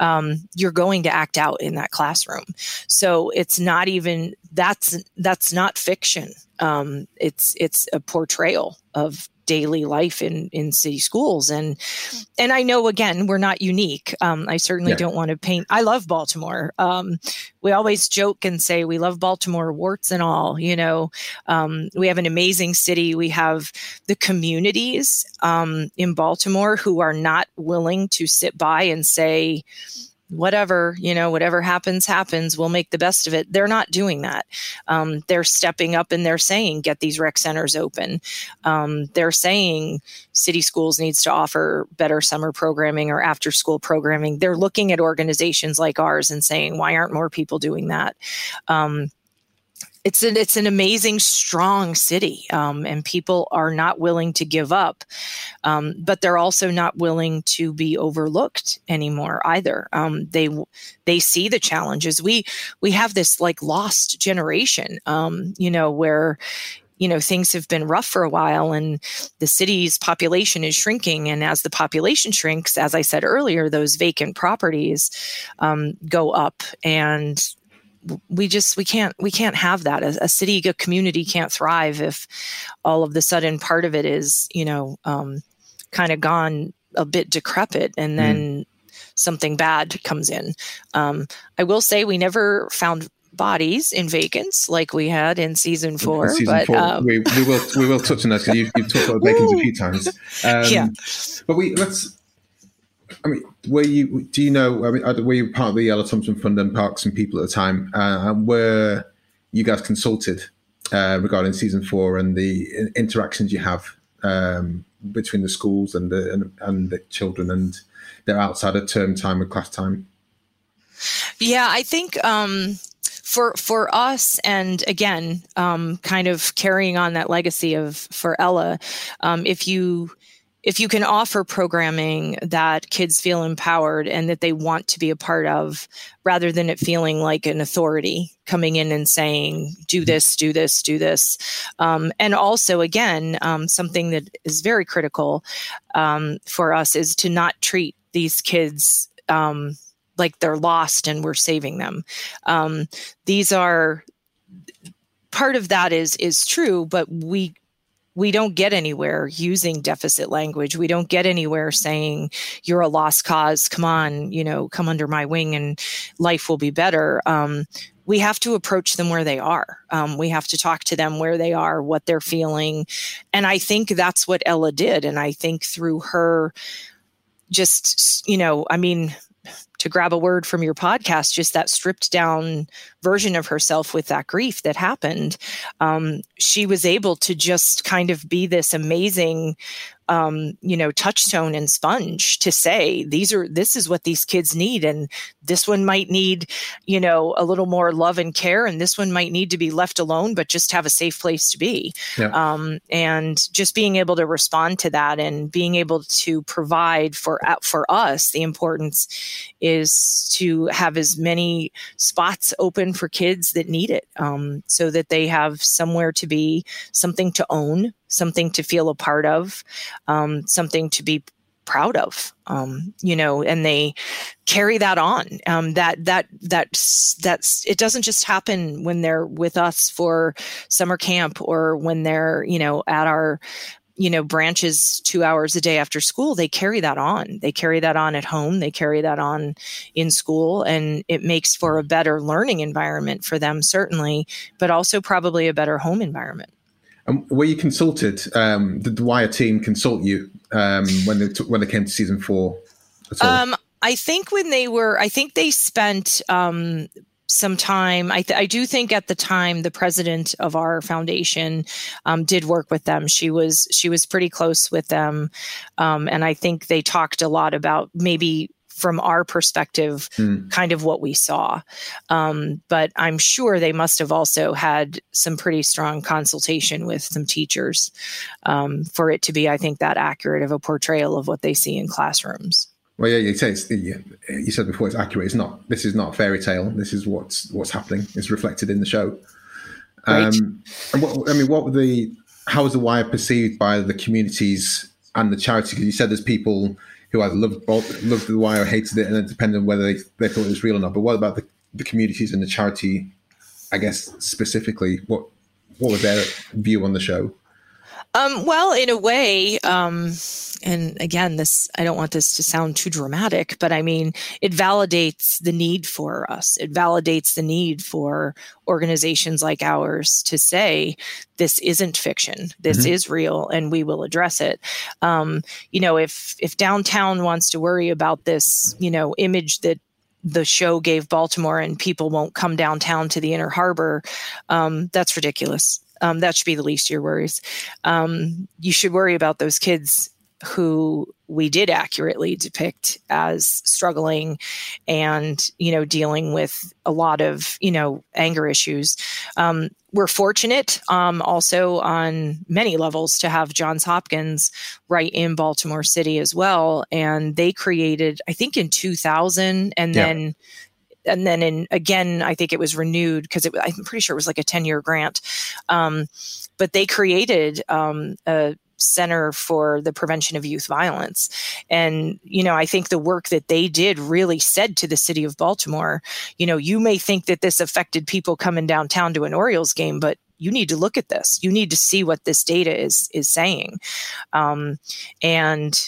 C: um, you're going to act out in that classroom. So it's not even that's that's not fiction. Um, it's it's a portrayal of daily life in in city schools. And and i know again we're not unique. Um, i certainly yeah. don't want to paint i love baltimore. Um, we always joke and say we love baltimore warts and all you know? Um, we have an amazing city. We have the communities um, in baltimore who are not willing to sit by and say whatever you know whatever happens happens. We'll make the best of it. They're not doing that. Um, they're stepping up and they're saying get these rec centers open. Um, they're saying city schools needs to offer better summer programming or after school programming. They're looking at organizations like ours and saying why aren't more people doing that? Um, it's an it's an amazing strong city um, and people are not willing to give up um, but they're also not willing to be overlooked anymore either. Um, they they see the challenges. We we have this like lost generation um, you know where you know things have been rough for a while and the city's population is shrinking. And as the population shrinks as i said earlier those vacant properties um, go up and we just we can't we can't have that. A, a, city a community can't thrive if all of the sudden part of it is you know um, kind of gone a bit decrepit and then mm. something bad comes in. Um, i will say we never found bodies in vacants like we had in season four in season but four, um,
B: we, we, will we will touch on that because you've, you've, talked about vacants a few times. Um,
C: yeah
B: but we let's I mean, were you? Do you know? I mean, were you part of the Ella Thompson Fund and Parks and People at the time? Uh, and were you guys consulted uh, regarding season four and the interactions you have um, between the schools and the and, and, the children and their outside of term time and class time?
C: Yeah, I think. Um, for for us and again um, kind of carrying on that legacy of for ella um, if you if you can offer programming that kids feel empowered and that they want to be a part of rather than it feeling like an authority coming in and saying do this do this do this. Um, and also again um, something that is very critical um, for us is to not treat these kids um, like they're lost and we're saving them. Um, these are part of that is is true but we we don't get anywhere using deficit language. We don't get anywhere saying you're a lost cause. Come on, you know, come under my wing and life will be better. Um, we have to approach them where they are. Um, we have to talk to them where they are, what they're feeling. And I think that's what Ella did. And I think through her, just, you know, I mean, to grab a word from your podcast, just that stripped down version of herself with that grief that happened, um, she was able to just kind of be this amazing um, you know, touchstone and sponge to say these are this is what these kids need, and this one might need, you know, a little more love and care, and this one might need to be left alone, but just have a safe place to be. Yeah. Um, and just being able to respond to that and being able to provide for for us, the importance is to have as many spots open for kids that need it, um, so that they have somewhere to be, something to own, something to feel a part of, um, something to be proud of um, you know and they carry that on. Um, that that that's that's it doesn't just happen when they're with us for summer camp or when they're you know at our you know branches two hours a day after school. They carry that on. They carry that on at home. They carry that on in school and it makes for a better learning environment for them certainly but also probably a better home environment
B: and were you consulted? Um, did the Wire team consult you um, when they t- when they came to season four?
C: Um, I think when they were, I think they spent um, some time. I, th- I, do think at the time the president of our foundation um, did work with them. She was she was pretty close with them, um, and I think they talked a lot about maybe from our perspective, mm. kind of what we saw. Um, but I'm sure they must have also had some pretty strong consultation with some teachers um, for it to be, I think, that accurate of a portrayal of what they see in classrooms.
B: Well, yeah, you say it's, you said before it's accurate. It's not. This is not a fairy tale. This is what's what's happening. It's reflected in the show.
C: Right. Um,
B: and what I mean, what were the how was the wire perceived by the communities and the charity? Because you said there's people who either loved loved the wire or hated it, and then depending on whether they, they thought it was real or not. But what about the, the communities and the charity? I guess specifically, what what was their view on the show?
C: Um, well, in a way, um, and again, this I don't want this to sound too dramatic, but I mean, it validates the need for us. It validates the need for organizations like ours to say this isn't fiction. This mm-hmm. is real, and we will address it. Um, you know, if if downtown wants to worry about this, you know, image that the show gave Baltimore and people won't come downtown to the inner harbor, um, that's ridiculous. Um, that should be the least of your worries. Um, you should worry about those kids who we did accurately depict as struggling and you know dealing with a lot of you know anger issues um, we're fortunate um, also on many levels to have johns hopkins right in baltimore city as well and they created i think in 2000 and yeah. then and then in again, I think it was renewed because I'm pretty sure it was like a 10 year grant. Um, but they created um, a center for the prevention of youth violence. And you know i think the work that they did really said to the city of baltimore you know you may think that this affected people coming downtown to an orioles game but you need to look at this. You need to see what this data is is saying. Um, and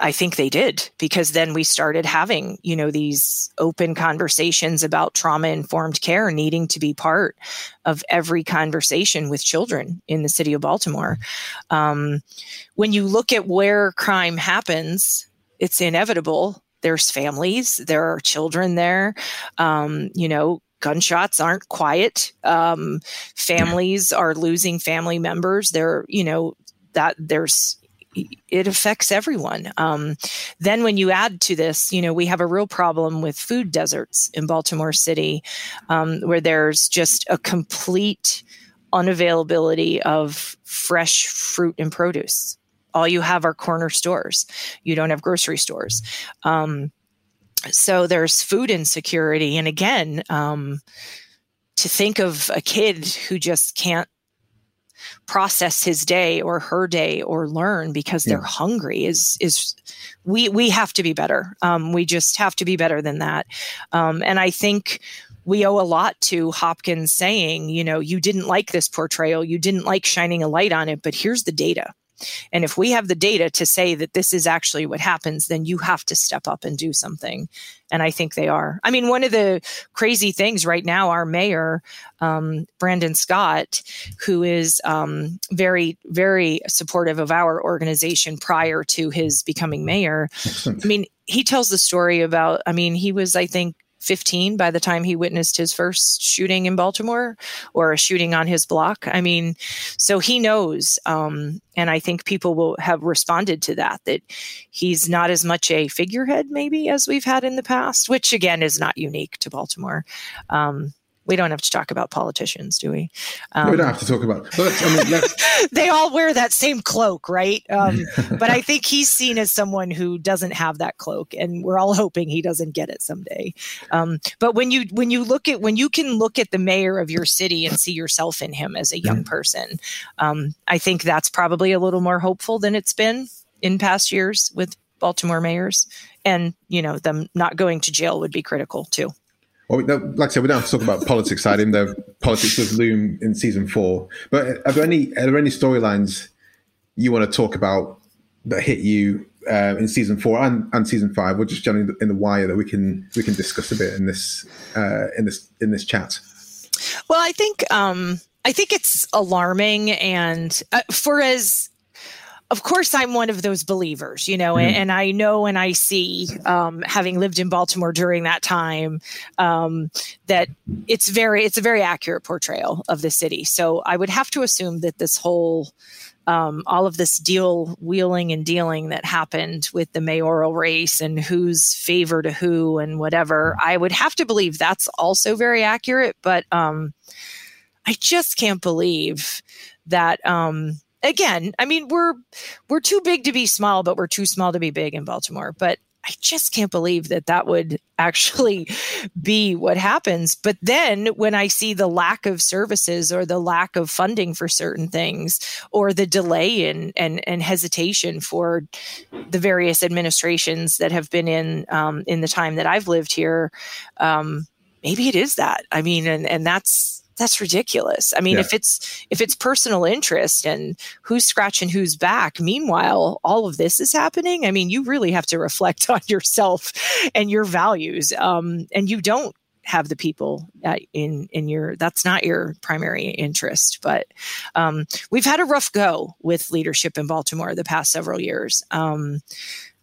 C: I think they did because then we started having, you know, these open conversations about trauma informed care needing to be part of every conversation with children in the city of Baltimore. Um, when you look at where crime happens, it's inevitable. There's families, there are children there. Um, you know, gunshots aren't quiet. Um, families are losing family members. There, you know, that there's it affects everyone. Um, then, when you add to this, you know, we have a real problem with food deserts in Baltimore City, um, where there's just a complete unavailability of fresh fruit and produce. All you have are corner stores. You don't have grocery stores. Um, so there's food insecurity. And again, um, to think of a kid who just can't process his day or her day or learn because they're yeah. hungry is is we we have to be better. Um, we just have to be better than that. Um, and i think we owe a lot to hopkins saying you know you didn't like this portrayal. You didn't like shining a light on it but here's the data and if we have the data to say that this is actually what happens, then you have to step up and do something. And I think they are. I mean, one of the crazy things right now, our mayor, um, Brandon Scott, who is um, very, very supportive of our organization prior to his becoming mayor. I mean, he tells the story about, I mean, he was, I think, 15 by the time he witnessed his first shooting in Baltimore or a shooting on his block. I mean, so he knows. Um, and I think people will have responded to that, that he's not as much a figurehead, maybe, as we've had in the past, which again is not unique to Baltimore. Um, we don't have to talk about politicians, do we?
B: Um, we don't have to talk about. But I
C: mean, they all wear that same cloak, right? Um, but I think he's seen as someone who doesn't have that cloak, and we're all hoping he doesn't get it someday. Um, but when you when you look at when you can look at the mayor of your city and see yourself in him as a young person, um, I think that's probably a little more hopeful than it's been in past years with Baltimore mayors. And you know, them not going to jail would be critical too.
B: Well, like I said, we don't have to talk about politics side, even though politics does loom in season four. But are there any are there any storylines you want to talk about that hit you uh, in season four and, and season five, or just generally in the wire that we can we can discuss a bit in this uh, in this in this chat?
C: Well, I think um, I think it's alarming, and uh, for as of course i'm one of those believers you know mm-hmm. and, and, i know and i see um, having lived in baltimore during that time um, that it's very it's a very accurate portrayal of the city so i would have to assume that this whole um, all of this deal wheeling and dealing that happened with the mayoral race and who's favor to who and whatever i would have to believe that's also very accurate but um, i just can't believe that um, again, I mean, we're we're too big to be small, but we're too small to be big in Baltimore. But I just can't believe that that would actually be what happens. But then when I see the lack of services or the lack of funding for certain things or the delay and and, and hesitation for the various administrations that have been in um, in the time that I've lived here, um, maybe it is that. I mean, and and that's that's ridiculous. I mean, yeah. if it's if it's personal interest and who's scratching who's back, meanwhile, all of this is happening. I mean, you really have to reflect on yourself and your values. Um, and you don't have the people in in your that's not your primary interest but um, we've had a rough go with leadership in baltimore the past several years um,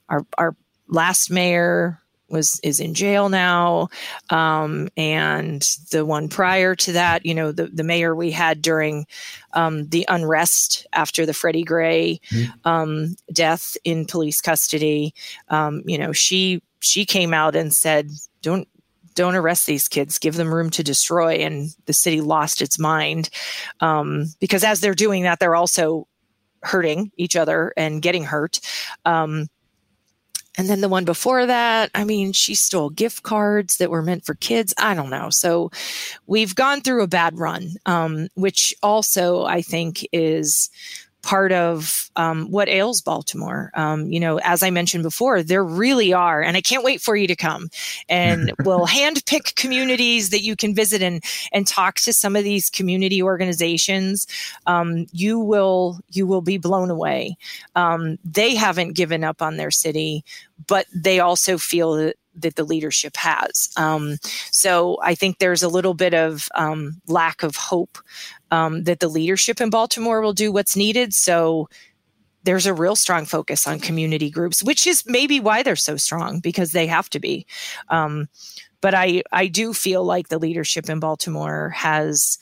C: our our last mayor was is in jail now, um, and the one prior to that, you know, the the mayor we had during um, the unrest after the Freddie Gray mm-hmm. um, death in police custody, um, you know, she she came out and said, "Don't." Don't arrest these kids. Give them room to destroy. And the city lost its mind um, because as they're doing that, they're also hurting each other and getting hurt. Um, and then the one before that, I mean, she stole gift cards that were meant for kids. I don't know. So we've gone through a bad run, um, which also I think is part of um, what ails Baltimore. Um, you know, as I mentioned before, there really are, and I can't wait for you to come. And we'll handpick communities that you can visit and and talk to some of these community organizations. Um, you will you will be blown away. Um, they haven't given up on their city, but they also feel that that the leadership has. Um, so I think there's a little bit of um, lack of hope um, that the leadership in Baltimore will do what's needed. So there's a real strong focus on community groups, which is maybe why they're so strong because they have to be. Um, but I I do feel like the leadership in Baltimore has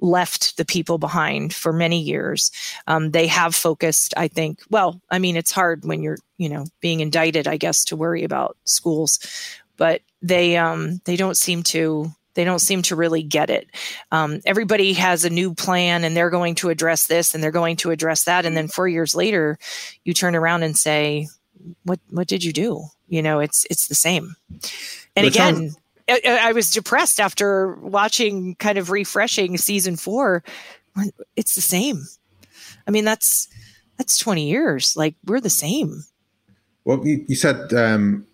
C: left the people behind for many years. Um, they have focused, I think. Well, I mean, it's hard when you're, you know, being indicted, I guess, to worry about schools, but they um, they don't seem to they don't seem to really get it. Um, everybody has a new plan and they're going to address this and they're going to address that, and then four years later, you turn around and say, "What what did you do?" You know, it's it's the same. And again. I, I was depressed after watching kind of refreshing season four. It's the same. I mean, that's that's 20 years. Like we're the same.
B: Well, you, you said um,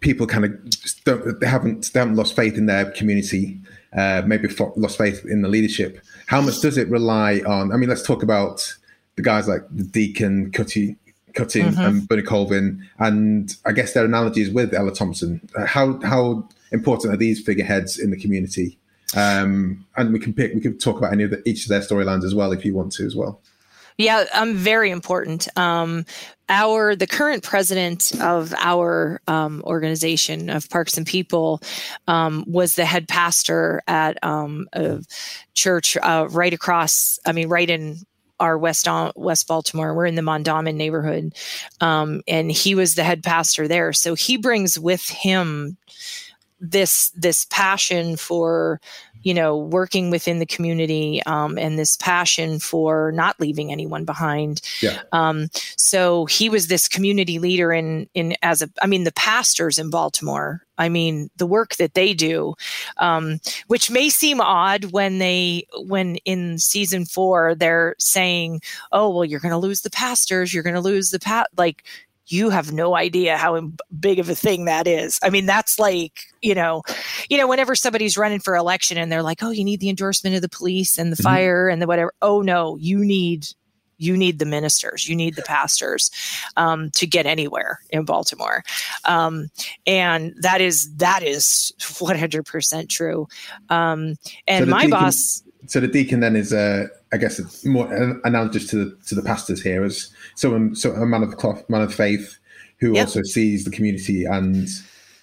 B: people kind of don't, they haven't they haven't lost faith in their community, uh, maybe lost faith in the leadership. How much does it rely on? I mean, let's talk about the guys like the Deacon, Cutty, Cutting mm-hmm. and Bunny Colvin, and I guess their analogies with Ella Thompson. Uh, how how important are these figureheads in the community? Um, and we can pick, we can talk about any of the, each of their storylines as well if you want to as well.
C: Yeah, um, very important. Um, our the current president of our um, organization of Parks and People um, was the head pastor at um, a church uh, right across. I mean, right in our West West Baltimore. We're in the Mondawmin neighborhood, um, and he was the head pastor there. So he brings with him this this passion for you know, working within the community um, and this passion for not leaving anyone behind.
B: Yeah.
C: Um, so he was this community leader in in as a, I mean, the pastors in Baltimore. I mean, the work that they do, um, which may seem odd when they when in season four they're saying, "Oh, well, you're going to lose the pastors, you're going to lose the pat," like you have no idea how big of a thing that is. I mean, that's like, you know, you know, whenever somebody's running for election and they're like, "Oh, you need the endorsement of the police and the mm-hmm. fire and the whatever." Oh no, you need you need the ministers, you need the pastors um, to get anywhere in Baltimore, um, and that is that is one hundred percent true. Um, and so my deacon, boss.
B: So the deacon then is, uh, I guess, it's more analogous to the to the pastors here as someone, so a man of cloth, man of faith, who yep. also sees the community and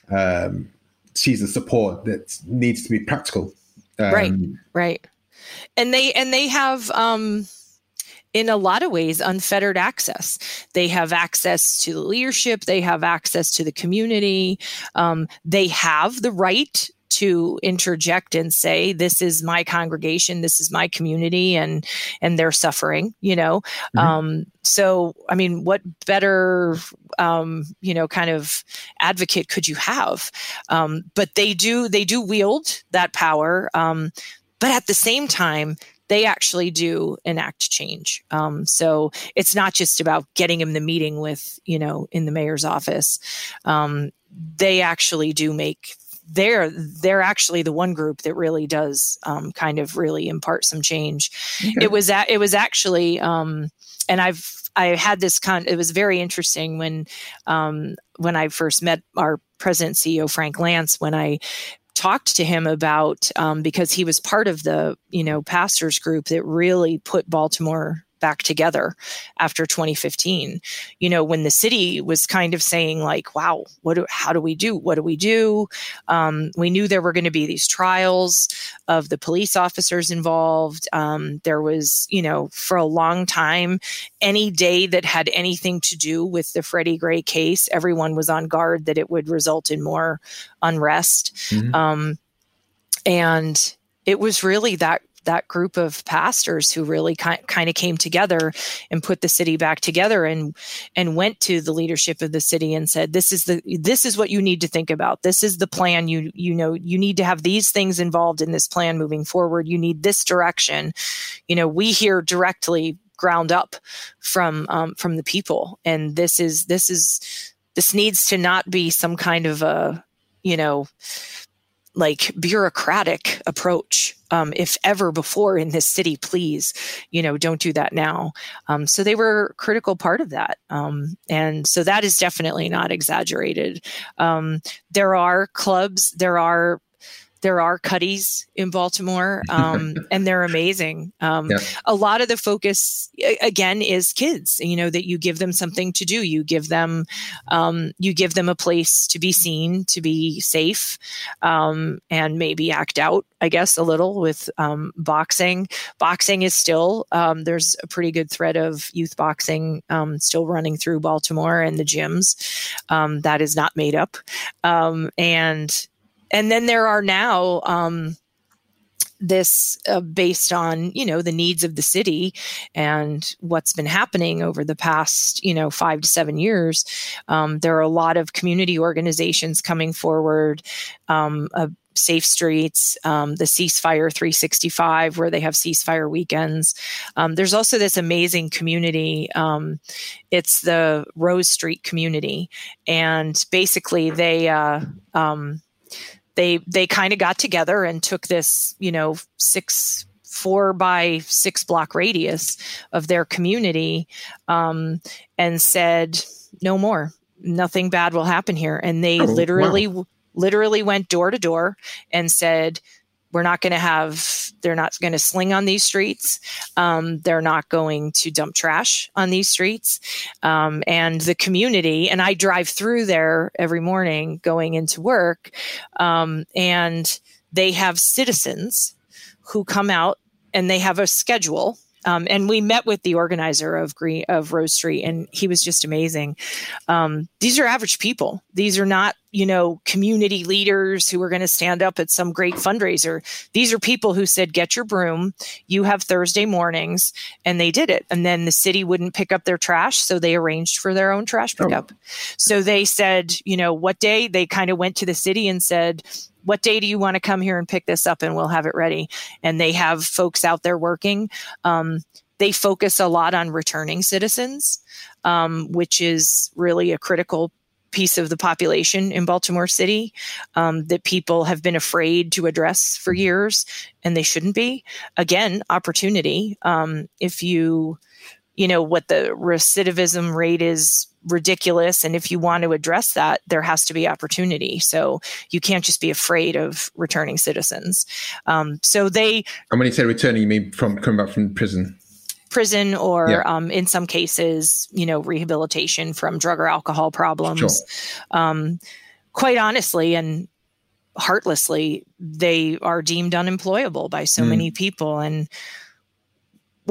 B: um, sees the support that needs to be practical.
C: Um, right, right, and they and they have. Um, in a lot of ways unfettered access they have access to the leadership they have access to the community um, they have the right to interject and say this is my congregation this is my community and and they're suffering you know mm-hmm. um, so i mean what better um, you know kind of advocate could you have um, but they do they do wield that power um, but at the same time they actually do enact change. Um, so it's not just about getting him the meeting with, you know, in the mayor's office. Um, they actually do make they're they're actually the one group that really does um, kind of really impart some change. It was at, it was actually, um, and I've I had this con. It was very interesting when um, when I first met our president CEO Frank Lance when I talked to him about um, because he was part of the you know pastors group that really put Baltimore back together after 2015 you know when the city was kind of saying like wow what do, how do we do what do we do? Um, we knew there were going to be these trials of the police officers involved. Um, there was you know for a long time any day that had anything to do with the freddie gray case everyone was on guard that it would result in more unrest. Mm-hmm. um, and it was really that that group of pastors who really ki- kind of came together and put the city back together and and went to the leadership of the city and said this is the this is what you need to think about. This is the plan. You you know you need to have these things involved in this plan moving forward. You need this direction. You know we hear directly ground up from um, from the people. And this is this is this needs to not be some kind of a you know like bureaucratic approach um, if ever before in this city please you know don't do that now. Um, so they were critical part of that. Um, and so that is definitely not exaggerated. Um, there are clubs there are there are cuddies in Baltimore, um, and they're amazing. Um, yeah. A lot of the focus, again, is kids. You know that you give them something to do. You give them, um, you give them a place to be seen, to be safe, um, and maybe act out. I guess a little with um, boxing. Boxing is still um, there's a pretty good thread of youth boxing still running through Baltimore and the gyms. that is not made up, and and then there are now um, this uh, based on you know the needs of the city and what's been happening over the past you know five to seven years um, there are a lot of community organizations coming forward um, uh, safe streets um, the ceasefire 365 where they have ceasefire weekends. Um, there's also this amazing community um, it's the rose street community. And basically they uh, um, they they kind of got together and took this you know six four by six block radius of their community um, and said no more nothing bad will happen here and they oh, literally wow. literally went door to door and said we're not going to have they're not going to sling on these streets. Um, they're not going to dump trash on these streets. Um, and the community and i drive through there every morning going into work um, and they have citizens who come out and they have a schedule um, and we met with the organizer of Green of Rose Street, and he was just amazing. Um, these are average people. These are not, you know, community leaders who are going to stand up at some great fundraiser. These are people who said, "Get your broom. You have Thursday mornings," and they did it. And then the city wouldn't pick up their trash, so they arranged for their own trash pickup. Oh. So they said, you know, what day? They kind of went to the city and said, what day do you want to come here and pick this up and we'll have it ready? And they have folks out there working. Um, they focus a lot on returning citizens um, which is really a critical piece of the population in baltimore city um, that people have been afraid to address for years and they shouldn't be. Again opportunity. Um, if you you know what the recidivism rate is ridiculous and if you want to address that there has to be opportunity so you can't just be afraid of returning citizens um, so they
B: and when you say returning you mean from coming back from prison
C: prison or yeah. um, in some cases you know rehabilitation from drug or alcohol problems sure. um, quite honestly and heartlessly they are deemed unemployable by so mm. many people and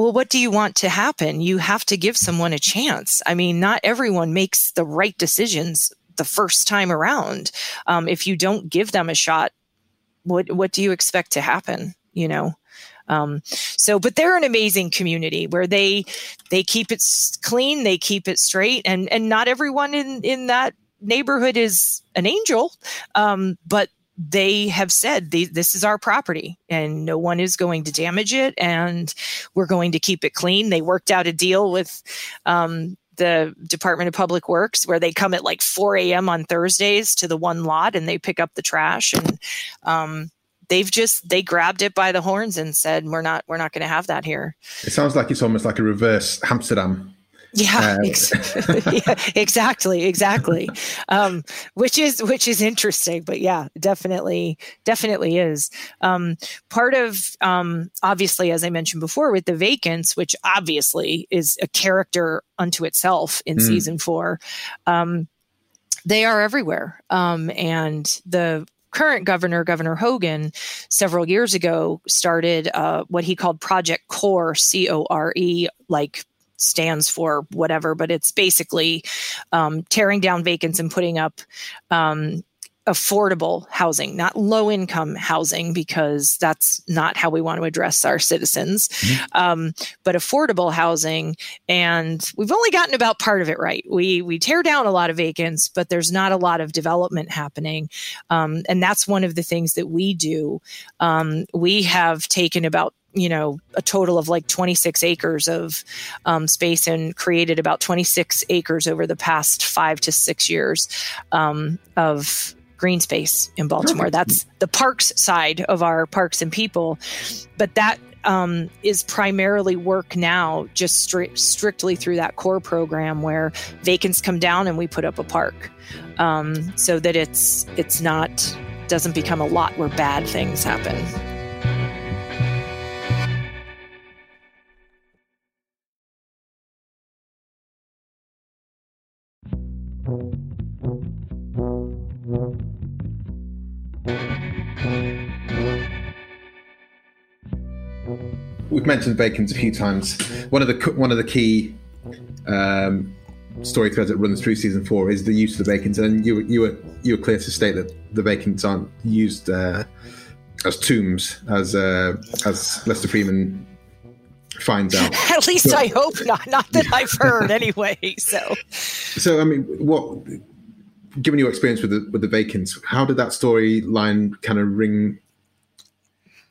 C: well, what do you want to happen? You have to give someone a chance. I mean, not everyone makes the right decisions the first time around. Um, if you don't give them a shot, what what do you expect to happen? You know. Um, so, but they're an amazing community where they they keep it clean, they keep it straight, and and not everyone in in that neighborhood is an angel, um, but they have said this is our property and no one is going to damage it and we're going to keep it clean. They worked out a deal with um, the Department of Public Works where they come at like 4 a.m. on Thursdays to the one lot and they pick up the trash and um, they've just they grabbed it by the horns and said we're not we're not going to have that here.
B: It sounds like it's almost like a reverse Hamsterdam
C: yeah, uh, ex- yeah exactly, exactly. Um, which is which is interesting, but yeah, definitely, definitely is. Um, part of um, obviously, as I mentioned before, with the vacants, which obviously is a character unto itself in mm. season four. Um, they are everywhere, um, and the current governor, Governor Hogan, several years ago started uh, what he called Project Core, C O R E, like stands for whatever, but it's basically um, tearing down vacants and putting up um, affordable housing, not low income housing, because that's not how we want to address our citizens, mm-hmm. um, but affordable housing. And we've only gotten about part of it right. We we tear down a lot of vacants, but there's not a lot of development happening, um, and that's one of the things that we do. Um, we have taken about you know a total of like 26 acres of um, space and created about 26 acres over the past five to six years um, of green space in baltimore. That's the parks side of our parks and people. But that um, is primarily work now just stri- strictly through that core program where vacants come down and we put up a park. Um, so that it's it's not doesn't become a lot where bad things happen
B: we've mentioned vacants a few times. One of the one of the key um, story threads that runs through season four is the use of the vacants, and you you were you were clear to state that the vacants aren't used uh, as tombs, as uh, as Lester Freamon finds out.
C: At least I hope not. Not that I've heard anyway. So,
B: so I mean, what? Given your experience with the with the vacants, how did that storyline kind of ring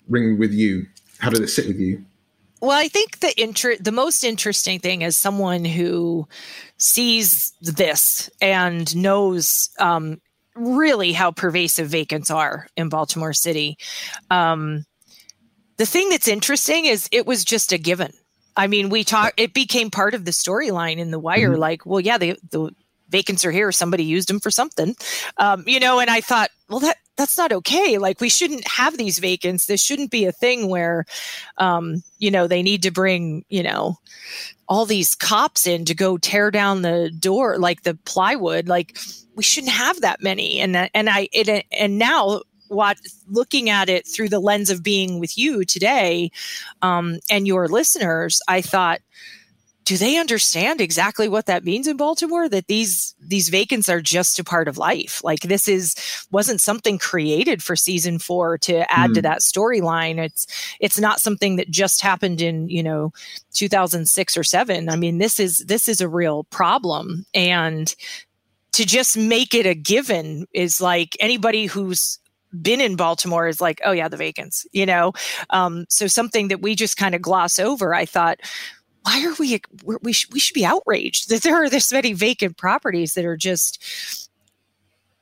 B: ring with you? How did it sit with you?
C: Well, I think the inter- the most interesting thing is someone who sees this and knows um, really how pervasive vacants are in Baltimore City. Um, the thing that's interesting is it was just a given. I mean, we talk. It became part of the storyline in the wire. Mm-hmm. Like, well, yeah, the the vacants are here. Somebody used them for something, um, you know. And I thought, well, that that's not okay. Like we shouldn't have these vacants. This shouldn't be a thing where, um, you know, they need to bring, you know, all these cops in to go tear down the door, like the plywood. Like we shouldn't have that many. And and I it, and now what looking at it through the lens of being with you today um, and your listeners, I thought do they understand exactly what that means in Baltimore? That these these vacants are just a part of life. Like this is wasn't something created for season four to add mm. to hmm. that storyline. It's it's not something that just happened in you know 2006 or seven. I mean this is this is a real problem, and to just make it a given is like anybody who's been in Baltimore is like, oh yeah, the vacants, you know. Um, so something that we just kind of gloss over. I thought why are we we should, we should be outraged that there are this many vacant properties that are just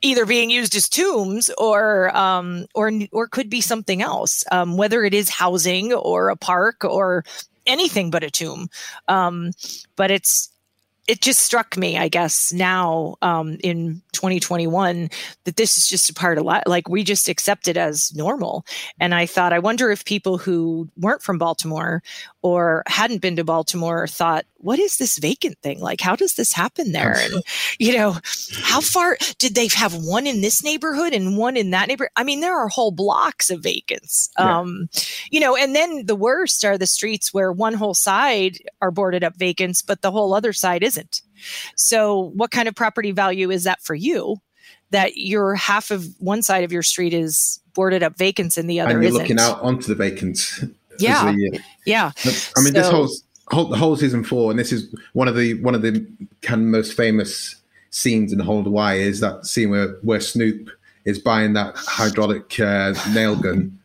C: either being used as tombs or um, or or could be something else um, whether it is housing or a park or anything but a tomb. Um, but it's it just struck me, I guess, now um, in 2021 that this is just a part of life. Like we just accept it as normal. And I thought, I wonder if people who weren't from Baltimore or hadn't been to Baltimore thought, what is this vacant thing? Like, how does this happen there? And, you know, how far did they have one in this neighborhood and one in that neighborhood? I mean, there are whole blocks of vacants. Yeah. Um, you know, and then the worst are the streets where one whole side are boarded up vacants, but the whole other side isn't. So, what kind of property value is that for you? That your half of one side of your street is boarded up vacants and the other
B: and you're
C: isn't.
B: looking out onto the vacants.
C: Yeah, yeah.
B: I mean, so, this whole whole, the whole season four, and this is one of the one of the kind of most famous scenes in the whole of The Wire is that scene where where Snoop is buying that hydraulic uh, nail gun.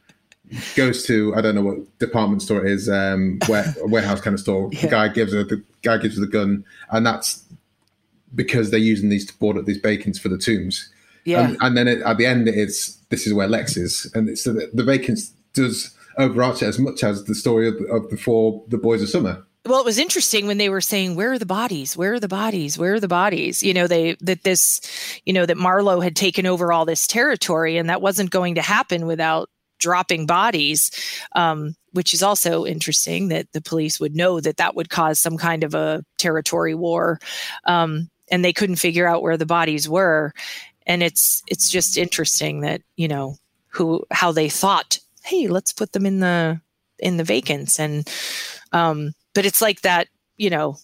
B: Goes to I don't know what department store it is, um, where, warehouse kind of store. Yeah. The guy gives her the guy gives her the gun, and that's because they're using these to board up these vacants for the tombs.
C: Yeah,
B: and, and then it, at the end, it's this is where Lex is, and it's the, the vacants does overarch it as much as the story of, of the four the boys of summer
C: well it was interesting when they were saying where are the bodies? Where are the bodies? Where are the bodies? You know they that this you know that Marlo had taken over all this territory and that wasn't going to happen without dropping bodies um, which is also interesting that the police would know that that would cause some kind of a territory war um, and they couldn't figure out where the bodies were. And it's it's just interesting that you know who how they thought hey let's put them in the in the vacants. And um but it's like that, you know,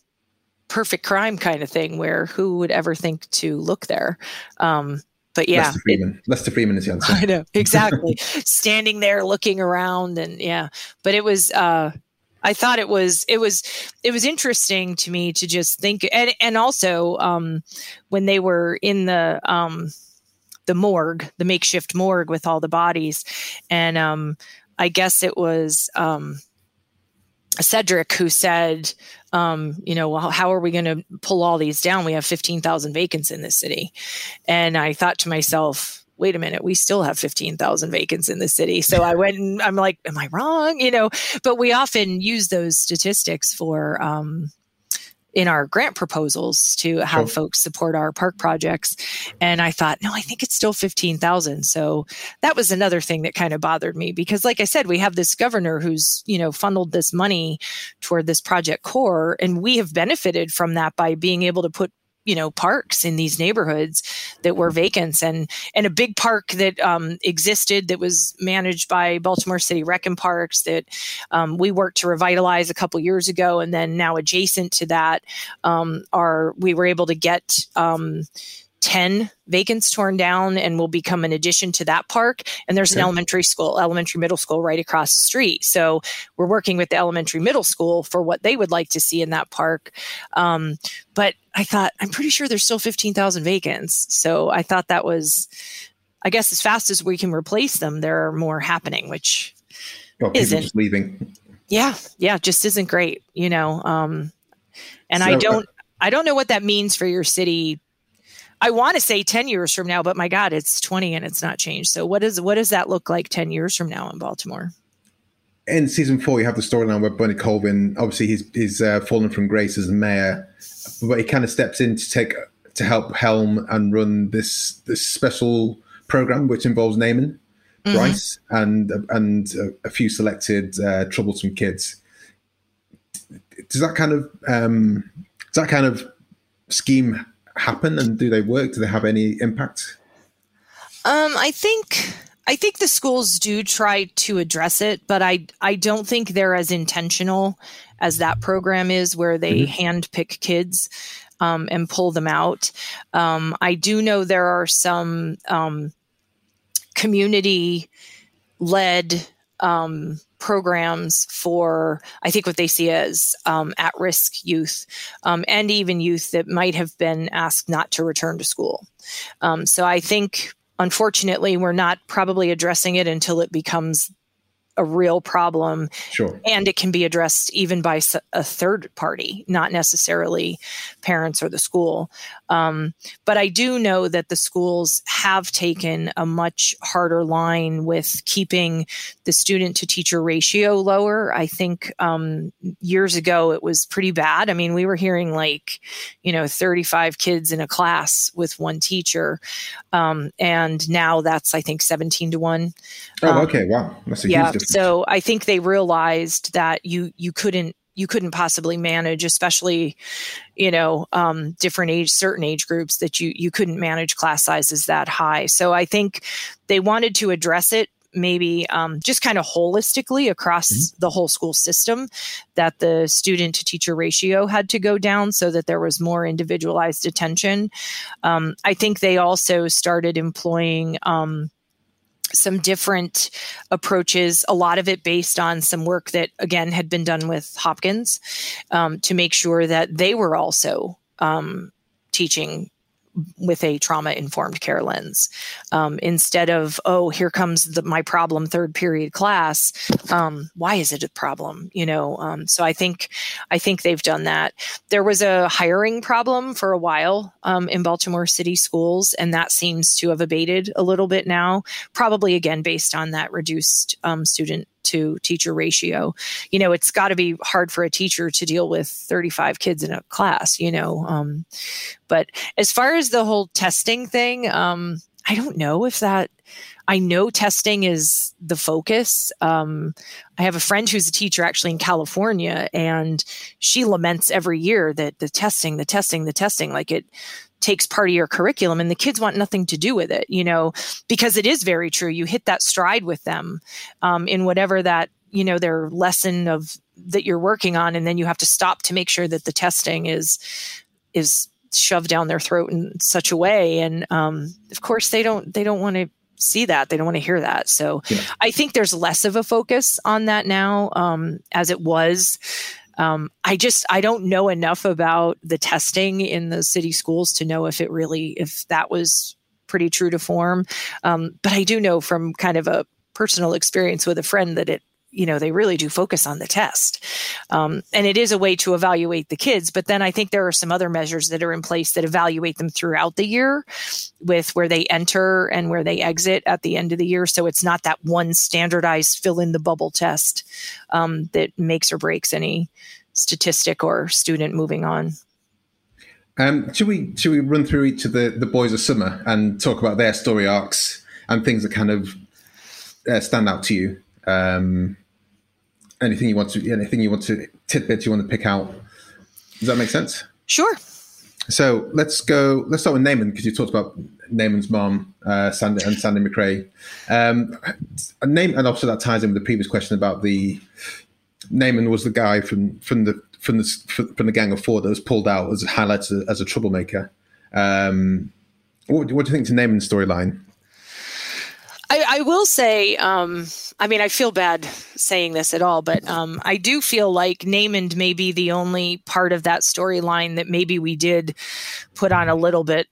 C: perfect crime kind of thing where who would ever think to look there? Um, but yeah,
B: Lester Freamon. It, Lester Freamon is the answer.
C: I know exactly. Standing there looking around and yeah, but it was, uh, I thought it was it was it was interesting to me to just think and and also um, when they were in the um, the morgue, the makeshift morgue with all the bodies, and um, I guess it was um, Cedric who said, um, you know, well, how are we going to pull all these down? We have 15,000 vacants in this city. And I thought to myself, wait a minute, we still have 15,000 vacants in the city. So I went and I'm like, am I wrong? You know, but we often use those statistics for, um, in our grant proposals to have sure. folks support our park projects. And I thought, no, I think it's still 15,000. So that was another thing that kind of bothered me because like I said, we have this governor who's, you know, funneled this money toward this project core and we have benefited from that by being able to put you know parks in these neighborhoods that were vacant and and a big park that um, existed that was managed by Baltimore City Rec and Parks that um, we worked to revitalize a couple years ago. And then now adjacent to that um, are we were able to get um, 10 vacants torn down and will become an addition to that park. And there's okay. an elementary school, elementary middle school right across the street. So we're working with the elementary middle school for what they would like to see in that park. Um, but I thought, I'm pretty sure there's still 15,000 vacants. So I thought that was, I guess, as fast as we can replace them, there are more happening, which
B: oh, isn't
C: leaving. Yeah. Yeah. Just isn't great, you know? Um, and so, I don't, uh, I don't know what that means for your city I want to say 10 years from now, but my God, it's 20 and it's not changed. So what does what does that look like 10 years from now in Baltimore?
B: In season four, you have the storyline where Bunny Colvin, obviously he's he's uh, fallen from grace as the mayor, but he kind of steps in to take to help helm and run this this special program, which involves Namond, mm-hmm. Brice, and and a, a few selected uh, troublesome kids. Does that kind of um, does that kind of scheme happen, and do they work? Do they have any impact?
C: Um, I think I think the schools do try to address it, but I I don't think they're as intentional as that program is, where they mm-hmm. handpick kids um, and pull them out. Um, I do know there are some um, community led um, programs for, I think, what they see as um, at risk youth um, and even youth that might have been asked not to return to school. Um, so I think, unfortunately, we're not probably addressing it until it becomes a real problem.
B: Sure.
C: And it can be addressed even by a third party, not necessarily parents or the school. Um, but I do know that the schools have taken a much harder line with keeping the student to teacher ratio lower. I think um, years ago it was pretty bad. I mean, we were hearing like, you know, 35 kids in a class with one teacher. Um, and now that's, I think, 17 to 1.
B: Oh, um, okay. Wow. That's a
C: yeah,
B: huge difference.
C: So I think they realized that you you couldn't you couldn't possibly manage, especially, you know, um, different age, certain age groups that you you couldn't manage class sizes that high. So I think they wanted to address it maybe um, just kind of holistically across mm-hmm. the whole school system that the student to teacher ratio had to go down so that there was more individualized attention um, i think they also started employing um, some different approaches, a lot of it based on some work that, again, had been done with Hopkins um, to make sure that they were also um, teaching with a trauma informed care lens. Um, instead of oh here comes the, my problem third period class um, why is it a problem? You know um, so i think i think they've done that. There was a hiring problem for a while um, in baltimore city schools and that seems to have abated a little bit now probably again based on that reduced um, student to teacher ratio. You know, it's got to be hard for a teacher to deal with 35 kids in a class, you know. Um, but as far as the whole testing thing, um, I don't know if that. I know testing is the focus. Um, I have a friend who's a teacher actually in California, and she laments every year that the testing, the testing, the testing, like it takes part of your curriculum and the kids want nothing to do with it you know because it is very true. You hit that stride with them um, in whatever that you know their lesson of that you're working on and then you have to stop to make sure that the testing is is shoved down their throat in such a way. And um, of course they don't they don't want to see that. They don't want to hear that. So yeah. i think there's less of a focus on that now um, as it was um, I just I don't know enough about the testing in the city schools to know if it really if that was pretty true to form. Um, but I do know from kind of a personal experience with a friend that it you know they really do focus on the test. Um, and it is a way to evaluate the kids but then i think there are some other measures that are in place that evaluate them throughout the year with where they enter and where they exit at the end of the year. So it's not that one standardized fill in the bubble test um, that makes or breaks any statistic or student moving on.
B: Um, should we should we run through each of the, the boys of summer and talk about their story arcs and things that kind of uh, stand out to you? Um, anything you want to, anything you want to tidbits you want to pick out. Does that make sense?
C: Sure.
B: So let's go. Let's start with Namond because you talked about Namond's mom, uh, Sandy and Sandi McCree. Um, name and also that ties in with the previous question about the Namond was the guy from from the from the from the gang of four that was pulled out as highlighted as a troublemaker. Um, what, what do you think to Namond's storyline?
C: I, I will say, um, I mean, I feel bad saying this at all, but um, I do feel like Namond may be the only part of that storyline that maybe we did put on a little bit.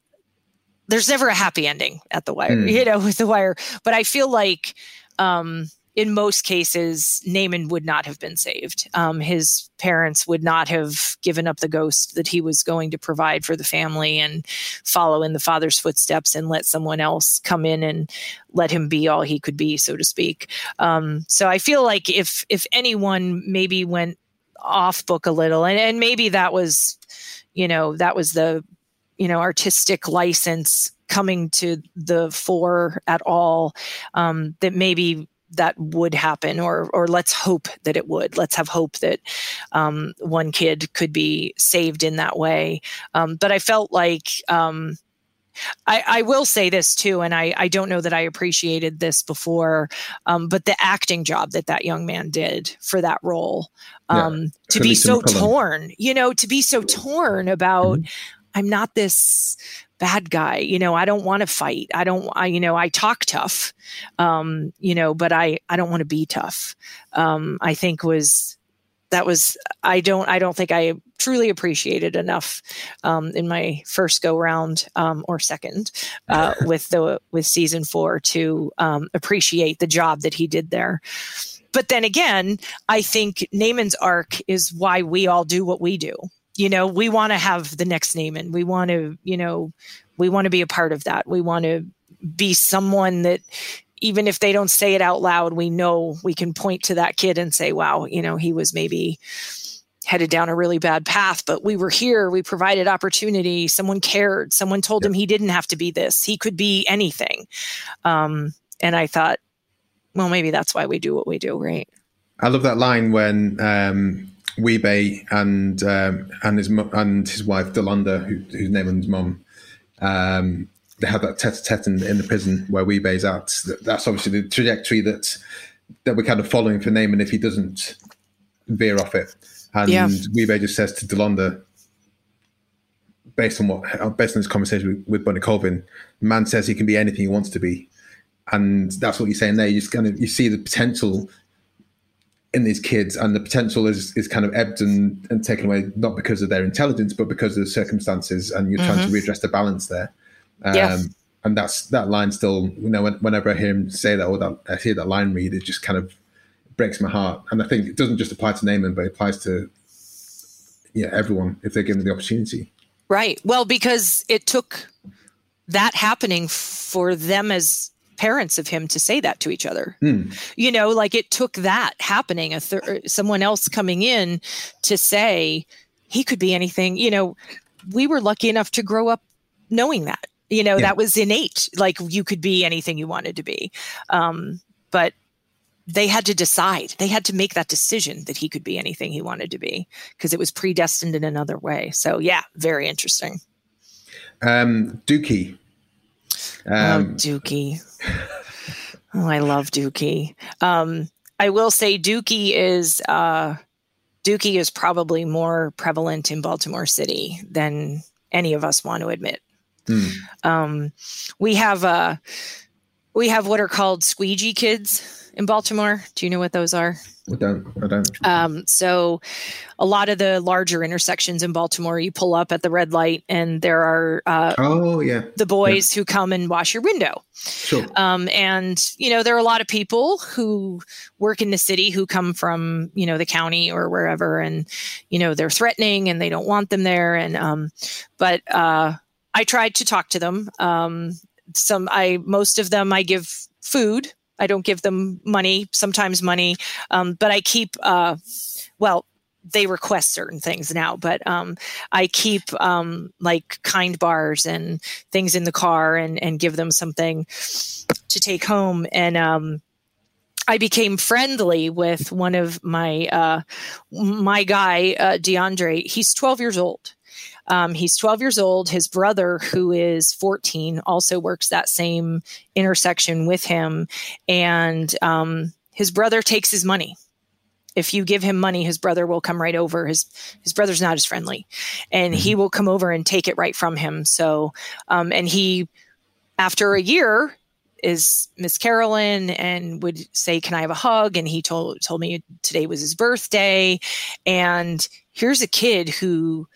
C: There's never a happy ending at the wire, mm. you know, with the wire, but I feel like um, in most cases, Namond would not have been saved. Um, his parents would not have given up the ghost that he was going to provide for the family and follow in the father's footsteps and let someone else come in and let him be all he could be, so to speak. Um, so I feel like if if anyone maybe went off book a little, and, and maybe that was, you know, that was the you know artistic license coming to the fore at all um, that maybe that would happen or or let's hope that it would. Let's have hope that um, one kid could be saved in that way. Um, but i felt like um, I, I, will say this too, and I, I, don't know that I appreciated this before, um, but the acting job that that young man did for that role, um, yeah, to be so torn, you know, to be so torn about, mm-hmm. I'm not this bad guy, you know, I don't want to fight. I don't, I, you know, I talk tough, um, you know, but I, I don't want to be tough. Um, I think was, that was, I don't, I don't think I truly appreciated enough um, in my first go round um, or second uh, with the with season four to um, appreciate the job that he did there. But then again, I think Namond's arc is why we all do what we do. You know, we want to have the next Namond We want to, you know, we want to be a part of that. We want to be someone that even if they don't say it out loud, we know we can point to that kid and say, wow, you know, he was maybe headed down a really bad path, but we were here. We provided opportunity. Someone cared. Someone told him he didn't have to be this. He could be anything. Um, and I thought, well, maybe that's why we do what we do, right?
B: I love that line when um, Wee-Bey and um, and his and his wife De'Londa, who, whose name is mum, um, they have that tete-a-tete in, in the prison where Wee-Bey's at. That's obviously the trajectory that that we're kind of following for Namond if he doesn't veer off it. And yeah. Wee-Bey just says to De'Londa, based on what, based on this conversation with, with Bunny Colvin, the man says he can be anything he wants to be, and that's what you're saying there. You just kind of you see the potential in these kids, and the potential is is kind of ebbed and, and taken away not because of their intelligence, but because of the circumstances, and you're mm-hmm. trying to mm-hmm. readdress the balance there. Um, yeah. And that's that line still, you know, whenever I hear him say that or that I hear that line read, it just kind of breaks my heart. And I think it doesn't just apply to Namond, but it applies to yeah everyone if they're given the opportunity.
C: Right. Well, because it took that happening for them as parents of him to say that to each other. Mm. You know, like it took that happening, a thir- someone else coming in to say he could be anything. You know, we were lucky enough to grow up knowing that. You know, yeah. that was innate. Like you could be anything you wanted to be. Um, but they had to decide. They had to make that decision that he could be anything he wanted to be because it was predestined in another way. So yeah, very interesting.
B: Um, Dukie.
C: Oh, um, oh, Dukie. oh, I love Dukie. Um, I will say Dukie is uh, Dukie is probably more prevalent in Baltimore City than any of us want to admit. Hmm. Um, we have uh, we have what are called squeegee kids in Baltimore. Do you know what those are?
B: I don't. I don't.
C: Um, so, a lot of the larger intersections in Baltimore, you pull up at the red light, and there are uh,
B: oh yeah
C: the boys yeah. who come and wash your window.
B: Sure.
C: Um, and you know there are a lot of people who work in the city who come from you know the county or wherever, and you know they're threatening and they don't want them there. And um, but uh, I tried to talk to them. Um, some I most of them I give food I don't give them money, sometimes money, um, but I keep, uh, well, they request certain things now, but um, I keep um, like kind bars and things in the car and, and give them something to take home. And um, I became friendly with one of my uh, my guy, uh, DeAndre. He's 12 years old. Um, he's 12 years old. His brother, who is 14, also works that same intersection with him. And um, his brother takes his money. If you give him money, his brother will come right over. His his brother's not as friendly, and he mm-hmm. will come over and take it right from him. So, um, and he, after a year, is Miss Carolyn and would say, "Can I have a hug?" And he told told me today was his birthday, and here's a kid who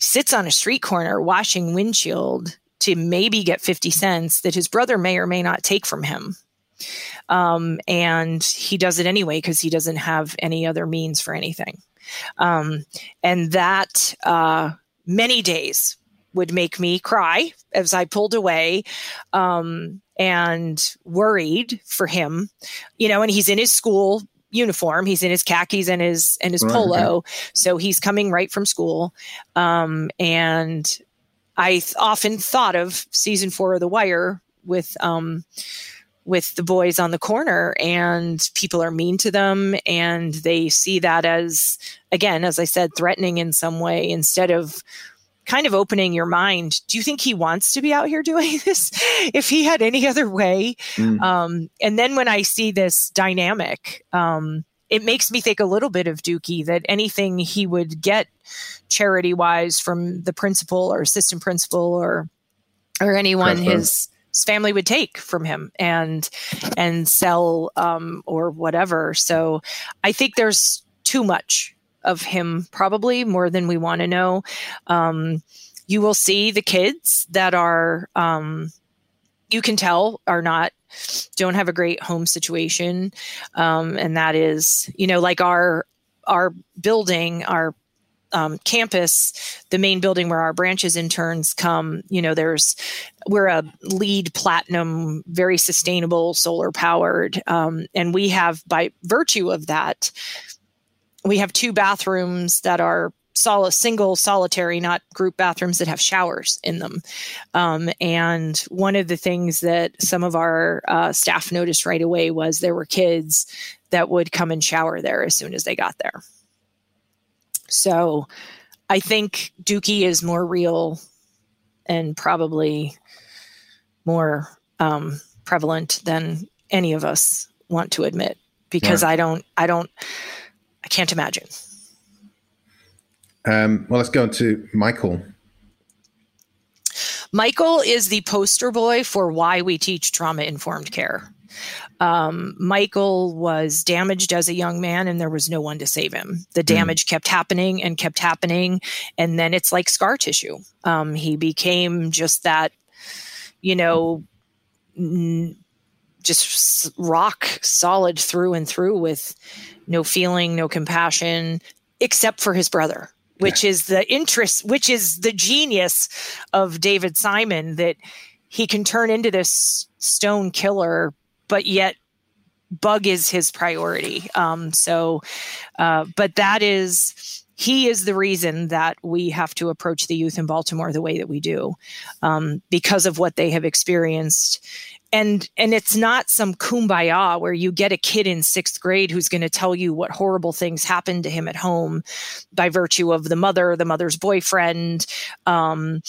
C: sits on a street corner washing windshield to maybe get 50 cents that his brother may or may not take from him. Um, and he does it anyway because he doesn't have any other means for anything. Um, and that uh, many days would make me cry as I pulled away um, and worried for him. You know, and he's in his school uniform. He's in his khakis and his and his right, polo, so he's coming right from school. Um, and I th- often thought of season four of The Wire with um, with the boys on the corner, and people are mean to them, and they see that as again, as I said, threatening in some way instead of kind of opening your mind. Do you think he wants to be out here doing this? if he had any other way, mm. um, and then when I see this dynamic. Um, it makes me think a little bit of Dukie that anything he would get charity wise from the principal or assistant principal or or anyone his, his family would take from him and and sell um, or whatever. So I think there's too much of him, probably more than we want to know. Um, you will see the kids that are um, you can tell are not don't have a great home situation um, and that is you know like our our building our um, campus, the main building where our branches interns come, you know, there's we're a LEED platinum, very sustainable, solar powered, um, and we have by virtue of that, we have two bathrooms that are sol- single solitary not group bathrooms that have showers in them. Um, and one of the things that some of our uh, staff noticed right away was there were kids that would come and shower there as soon as they got there. So i think Dukie is more real and probably more um, prevalent than any of us want to admit because i don't i don't can't imagine
B: um, well, let's go on to Michael.
C: Michael is the poster boy for why we teach trauma informed care. Um, Michael was damaged as a young man, and there was no one to save him. The hmm. damage mm. kept happening and kept happening, and then it's like scar tissue. Um, he became just that, you know, n- just rock solid through and through with no feeling, no compassion, except for his brother which yeah. is the interest, which is the genius of David Simon that he can turn into this stone killer, but yet bug is his priority. Um, so, uh, but that is he is the reason that we have to approach the youth in Baltimore the way that we do um, because of what they have experienced and and it's not some kumbaya where you get a kid in sixth grade who's going to tell you what horrible things happened to him at home by virtue of the mother the mother's boyfriend um,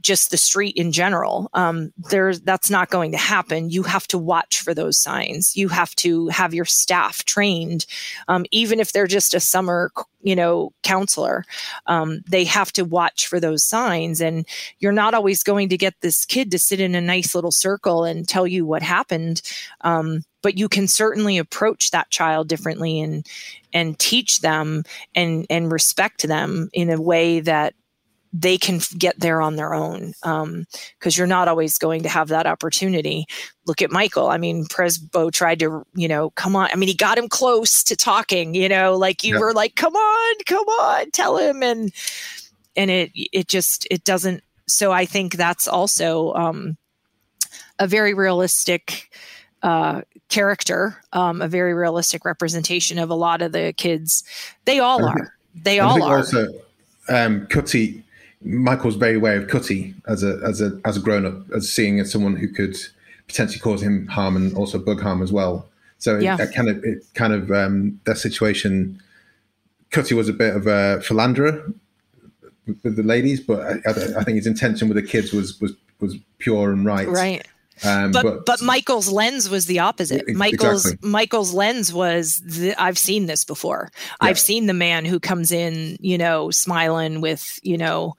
C: just the street in general. Um, there's that's not going to happen. You have to watch for those signs. You have to have your staff trained. Um, even if they're just a summer you know counselor um, they have to watch for those signs. And you're not always going to get this kid to sit in a nice little circle and tell you what happened um, but you can certainly approach that child differently and and teach them and and respect them in a way that they can get there on their own because um, you're not always going to have that opportunity. Look at Michael. I mean, Prezbo tried to, you know, come on. I mean, he got him close to talking. You know, like you were like, "Come on, come on, tell him," and and it it just it doesn't. So I think that's also um, a very realistic uh, character, um, a very realistic representation of a lot of the kids. They all are. They all are. Also,
B: um, Cutty Michael's very aware of Cutty as a as a as a grown up, as seeing as someone who could potentially cause him harm and also bug harm as well. So yeah. it, it kind of it kind of um, that situation. Cutty was a bit of a philanderer with the ladies, but I, I, think his intention with the kids was was was pure and right.
C: Right. Um, but, but, but Michael's lens was the opposite. Michael's exactly. Michael's lens was the, I've seen this before. Yeah. I've seen the man who comes in, you know, smiling with, you know,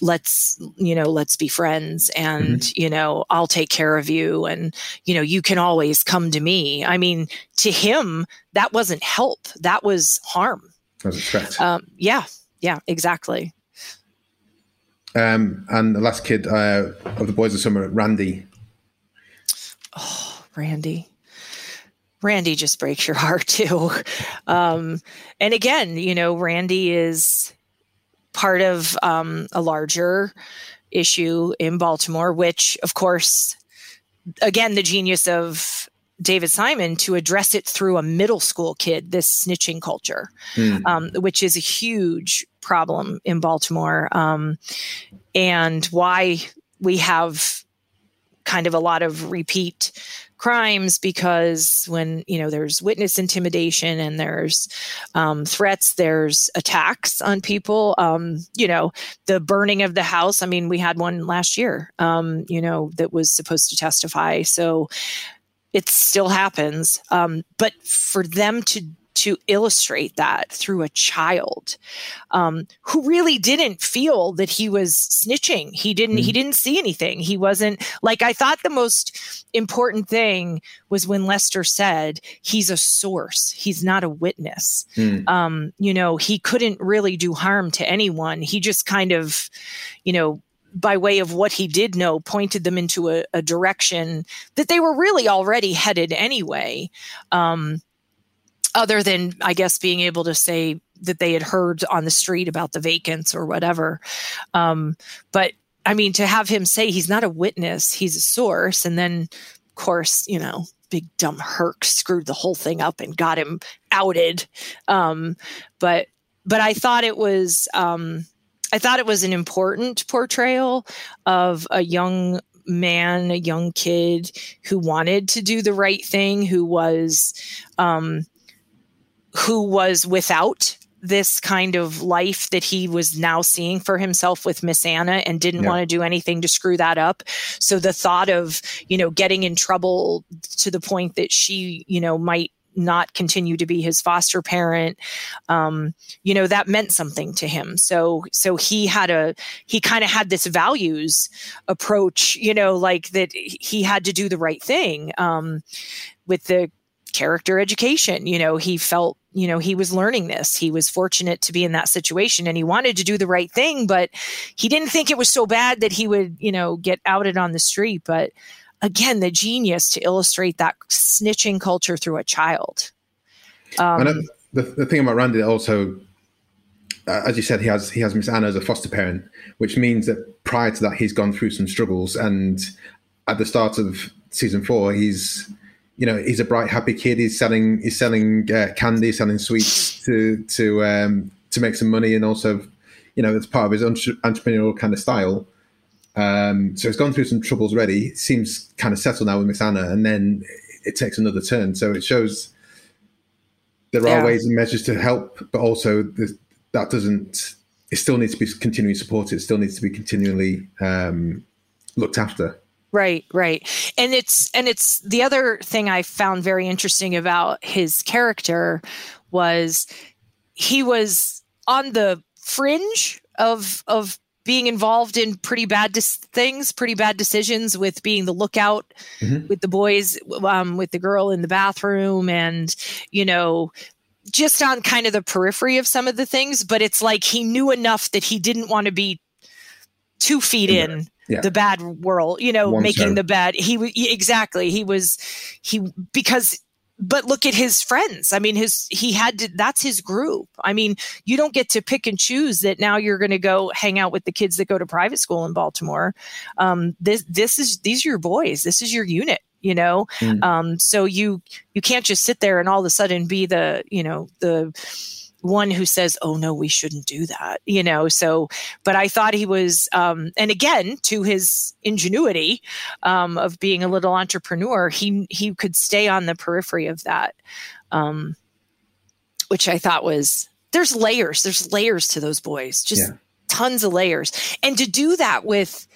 C: let's you know let's be friends and mm-hmm. you know i'll take care of you and you know you can always come to me i mean to him that wasn't help that was harm
B: that was a threat
C: um, yeah yeah exactly
B: um, and the last kid uh, of the boys of summer randy
C: oh, Randy. Randy just breaks your heart too. Um, and again, you know, Randy is part of um, a larger issue in Baltimore, which, of course, again, the genius of David Simon to address it through a middle school kid, this snitching culture, mm. um, which is a huge problem in Baltimore. Um, and why we have kind of a lot of repeat crimes because when you know there's witness intimidation and there's um, threats there's attacks on people um, you know the burning of the house. I mean we had one last year um, you know that was supposed to testify. So it still happens. Um, but for them to to illustrate that through a child um, who really didn't feel that he was snitching he didn't mm-hmm. he didn't see anything he wasn't like i thought the most important thing was when lester said he's a source he's not a witness mm. um, you know he couldn't really do harm to anyone he just kind of you know by way of what he did know, pointed them into a, a direction that they were really already headed anyway. Um, other than I guess being able to say that they had heard on the street about the vacants or whatever. Um, but I mean, to have him say he's not a witness, he's a source, and then, of course, you know, big dumb Herc screwed the whole thing up and got him outed. Um, but but I thought it was um, I thought it was an important portrayal of a young man, a young kid who wanted to do the right thing, who was um, who was without this kind of life that he was now seeing for himself with Miss Anna and didn't yeah. want to do anything to screw that up. So the thought of, you know, getting in trouble to the point that she, you know, might not continue to be his foster parent um, you know that meant something to him so so he had a he kind of had this values approach you know like that he had to do the right thing um, with the character education. You know he felt you know he was learning this. He was fortunate to be in that situation and he wanted to do the right thing but he didn't think it was so bad that he would you know get outed on the street. But again the genius to illustrate that snitching culture through a child.
B: Um, and the, the thing about randy also uh, as you said he has he has miss anna as a foster parent which means that prior to that he's gone through some struggles. And at the start of season four he's you know he's a bright happy kid. He's selling he's selling uh, candy selling sweets to to um to make some money and also you know it's part of his entrepreneurial kind of style. Um so he's gone through some troubles already. It seems kind of settled now with miss anna and then it takes another turn. So it shows there are yeah. ways and measures to help but also that doesn't it still needs to be continually supported. It still needs to be continually um looked after
C: Right, right. And it's and it's the other thing I found very interesting about his character was he was on the fringe of of being involved in pretty bad dis- things, pretty bad decisions with being the lookout mm-hmm. with the boys, um, with the girl in the bathroom, and you know, just on kind of the periphery of some of the things. But it's like he knew enough that he didn't want to be two feet in yeah. the bad world, you know, One making the bad. He exactly. He was he because but look at his friends. I mean, his he had to, that's his group. I mean, you don't get to pick and choose that now you're going to go hang out with the kids that go to private school in Baltimore. Um, this this is these are your boys. This is your unit. You know, mm. um, so you you can't just sit there and all of a sudden be the you know the one who says, "Oh no, we shouldn't do that," you know. So, but I thought he was, um, and again, to his ingenuity um, of being a little entrepreneur, he he could stay on the periphery of that, um, which I thought was there's layers, there's layers to those boys, just yeah. tons of layers, and to do that with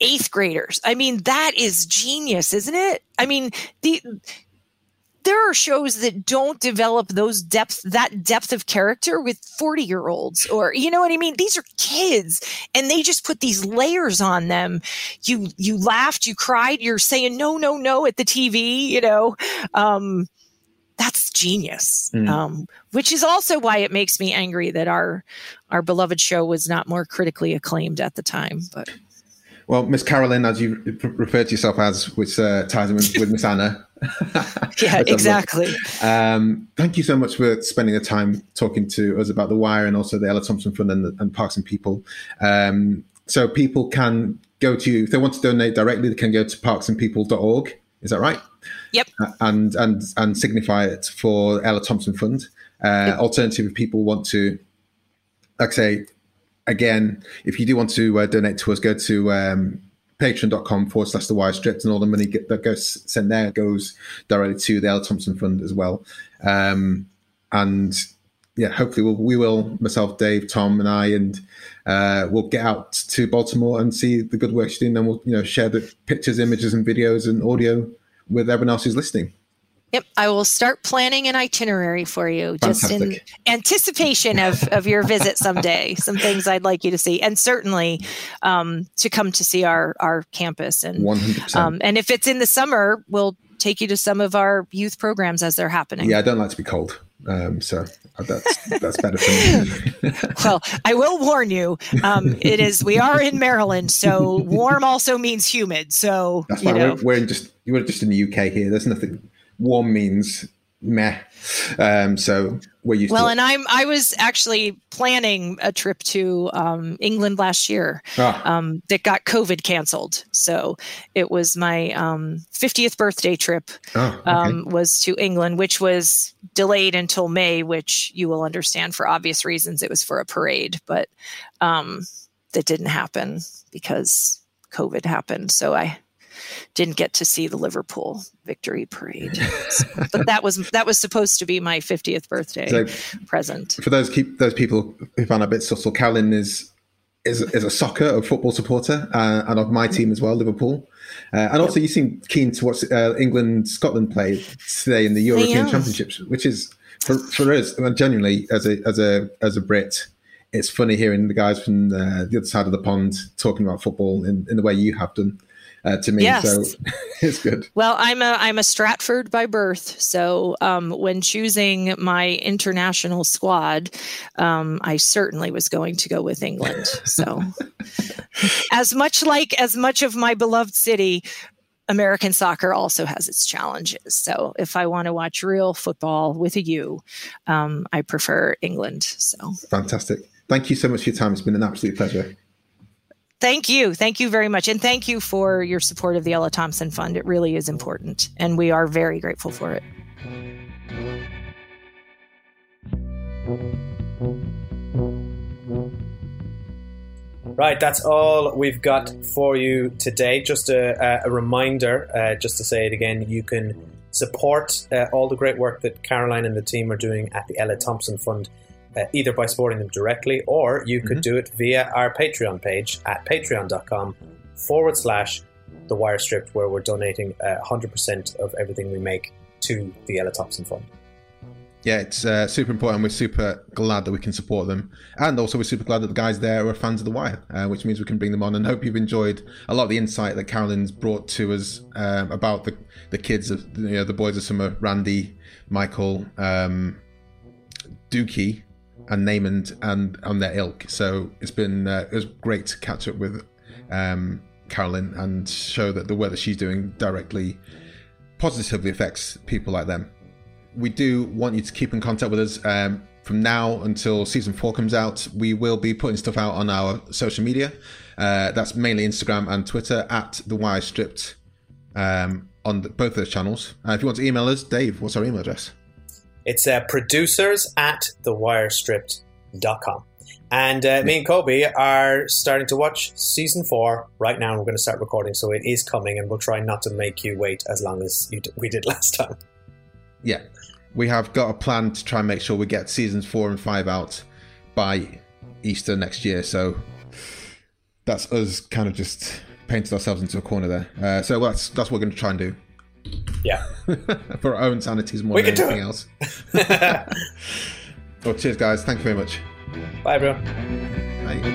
C: eighth graders, I mean, that is genius, isn't it? I mean, the there are shows that don't develop those depth that depth of character with 40 year olds or you know what i mean? These are kids and they just put these layers on them. You you laughed you cried you're saying no no no at the tv you know? Um that's genius. Mm. um, which is also why it makes me angry that our our beloved show was not more critically acclaimed at the time but
B: well, Miss Carolyn, as you referred to yourself as, which uh, ties in with, Miss Anna.
C: yeah, exactly.
B: Um, thank you so much for spending the time talking to us about The Wire and also the Ella Thompson Fund and, and Parks and People. Um, so people can go to, if they want to donate directly, they can go to parksandpeople.org. Is that right?
C: Yep.
B: And and and signify it for Ella Thompson Fund. Uh, yep. Alternative, if people want to, like I say, again, if you do want to uh, donate to us, go to um, patreon.com forward slash the wire stripped, and all the money get, that goes sent there goes directly to the Ella Thompson Fund as well. Um, and yeah, hopefully we'll, we will, myself, Dave, Tom, and I, and uh, we'll get out to Baltimore and see the good work she's doing. And we'll you know share the pictures, images, and videos and audio with everyone else who's listening.
C: Yep, I will start planning an itinerary for you just in anticipation of, of your visit someday. Some things I'd like you to see, and certainly um, to come to see our our campus. And 100%. Um, and if it's in the summer, we'll take you to some of our youth programs as they're happening.
B: Yeah, I don't like to be cold, um, so that's that's better for
C: me. well, I will warn you. Um, it is we are in Maryland, so warm also means humid. So
B: that's fine. We're, we're in just we're just in the UK here. There's nothing warm means meh. Um, so we're used
C: well, and I'm I was actually planning a trip to um, England last year ah. um, that got COVID canceled. So it was my 50th um, birthday trip oh, okay. Um, was to England, which was delayed until May, which you will understand for obvious reasons. It was for a parade, but um, that didn't happen because COVID happened. So I didn't get to see the Liverpool victory parade. so, but that was that was supposed to be my 50th birthday so present.
B: For those keep those people who found a bit subtle, Carolyn is is, is a soccer or football supporter uh, and of my team as well, Liverpool. Uh, and also, you seem keen to watch uh, England Scotland play today in the European Championships, which is for, for us genuinely as a as a as a Brit. It's funny hearing the guys from uh, the other side of the pond talking about football in, in the way you have done uh, to me. Yes. So it's good.
C: Well, I'm a I'm a Stratford by birth, so um, when choosing my international squad, um, I certainly was going to go with England. So, as much like as much of my beloved city. American soccer also has its challenges. So, if I want to watch real football with a U, um, I prefer England. So,
B: fantastic. Thank you so much for your time. It's been an absolute pleasure.
C: Thank you. Thank you very much. And thank you for your support of the Ella Thompson Fund. It really is important, and we are very grateful for it.
A: Right, that's all we've got for you today. Just a, a reminder, uh, just to say it again, you can support uh, all the great work that Carolyn and the team are doing at the Ella Thompson Fund uh, either by supporting them directly or you could mm-hmm. do it via our Patreon page at patreon.com forward slash the wire stripped, where we're donating uh, 100% of everything we make to the Ella Thompson Fund.
B: Yeah, it's uh, super important. We're super glad that we can support them. And also, we're super glad that the guys there are fans of The Wire, uh, which means we can bring them on. And hope you've enjoyed a lot of the insight that Carolyn's brought to us um, about the, the kids, of you know, the boys of summer, Randy, Michael, um, Dukie, and Namond and on their ilk. So it's been uh, it was great to catch up with um, Carolyn and show that the work that she's doing directly positively affects people like them. We do want you to keep in contact with us. Um, from now until season four comes out, we will be putting stuff out on our social media. Uh, that's mainly Instagram and Twitter at the Wire Stripped um, on the, both those channels. Uh, if you want to email us, Dave, what's our email address?
A: It's uh, producers at thewirestripped.com. And uh, me and Kobe are starting to watch season four right now. And we're going to start recording, so it is coming, and we'll try not to make you wait as long as d- we did last time.
B: Yeah, we have got a plan to try and make sure we get seasons four and five out by Easter next year. So that's us kind of just painted ourselves into a corner there. Uh, so that's that's what we're going to try and do.
A: Yeah.
B: For our own sanities more we than anything else. well, cheers, guys. Thank you very much.
A: Bye, everyone.
B: Bye.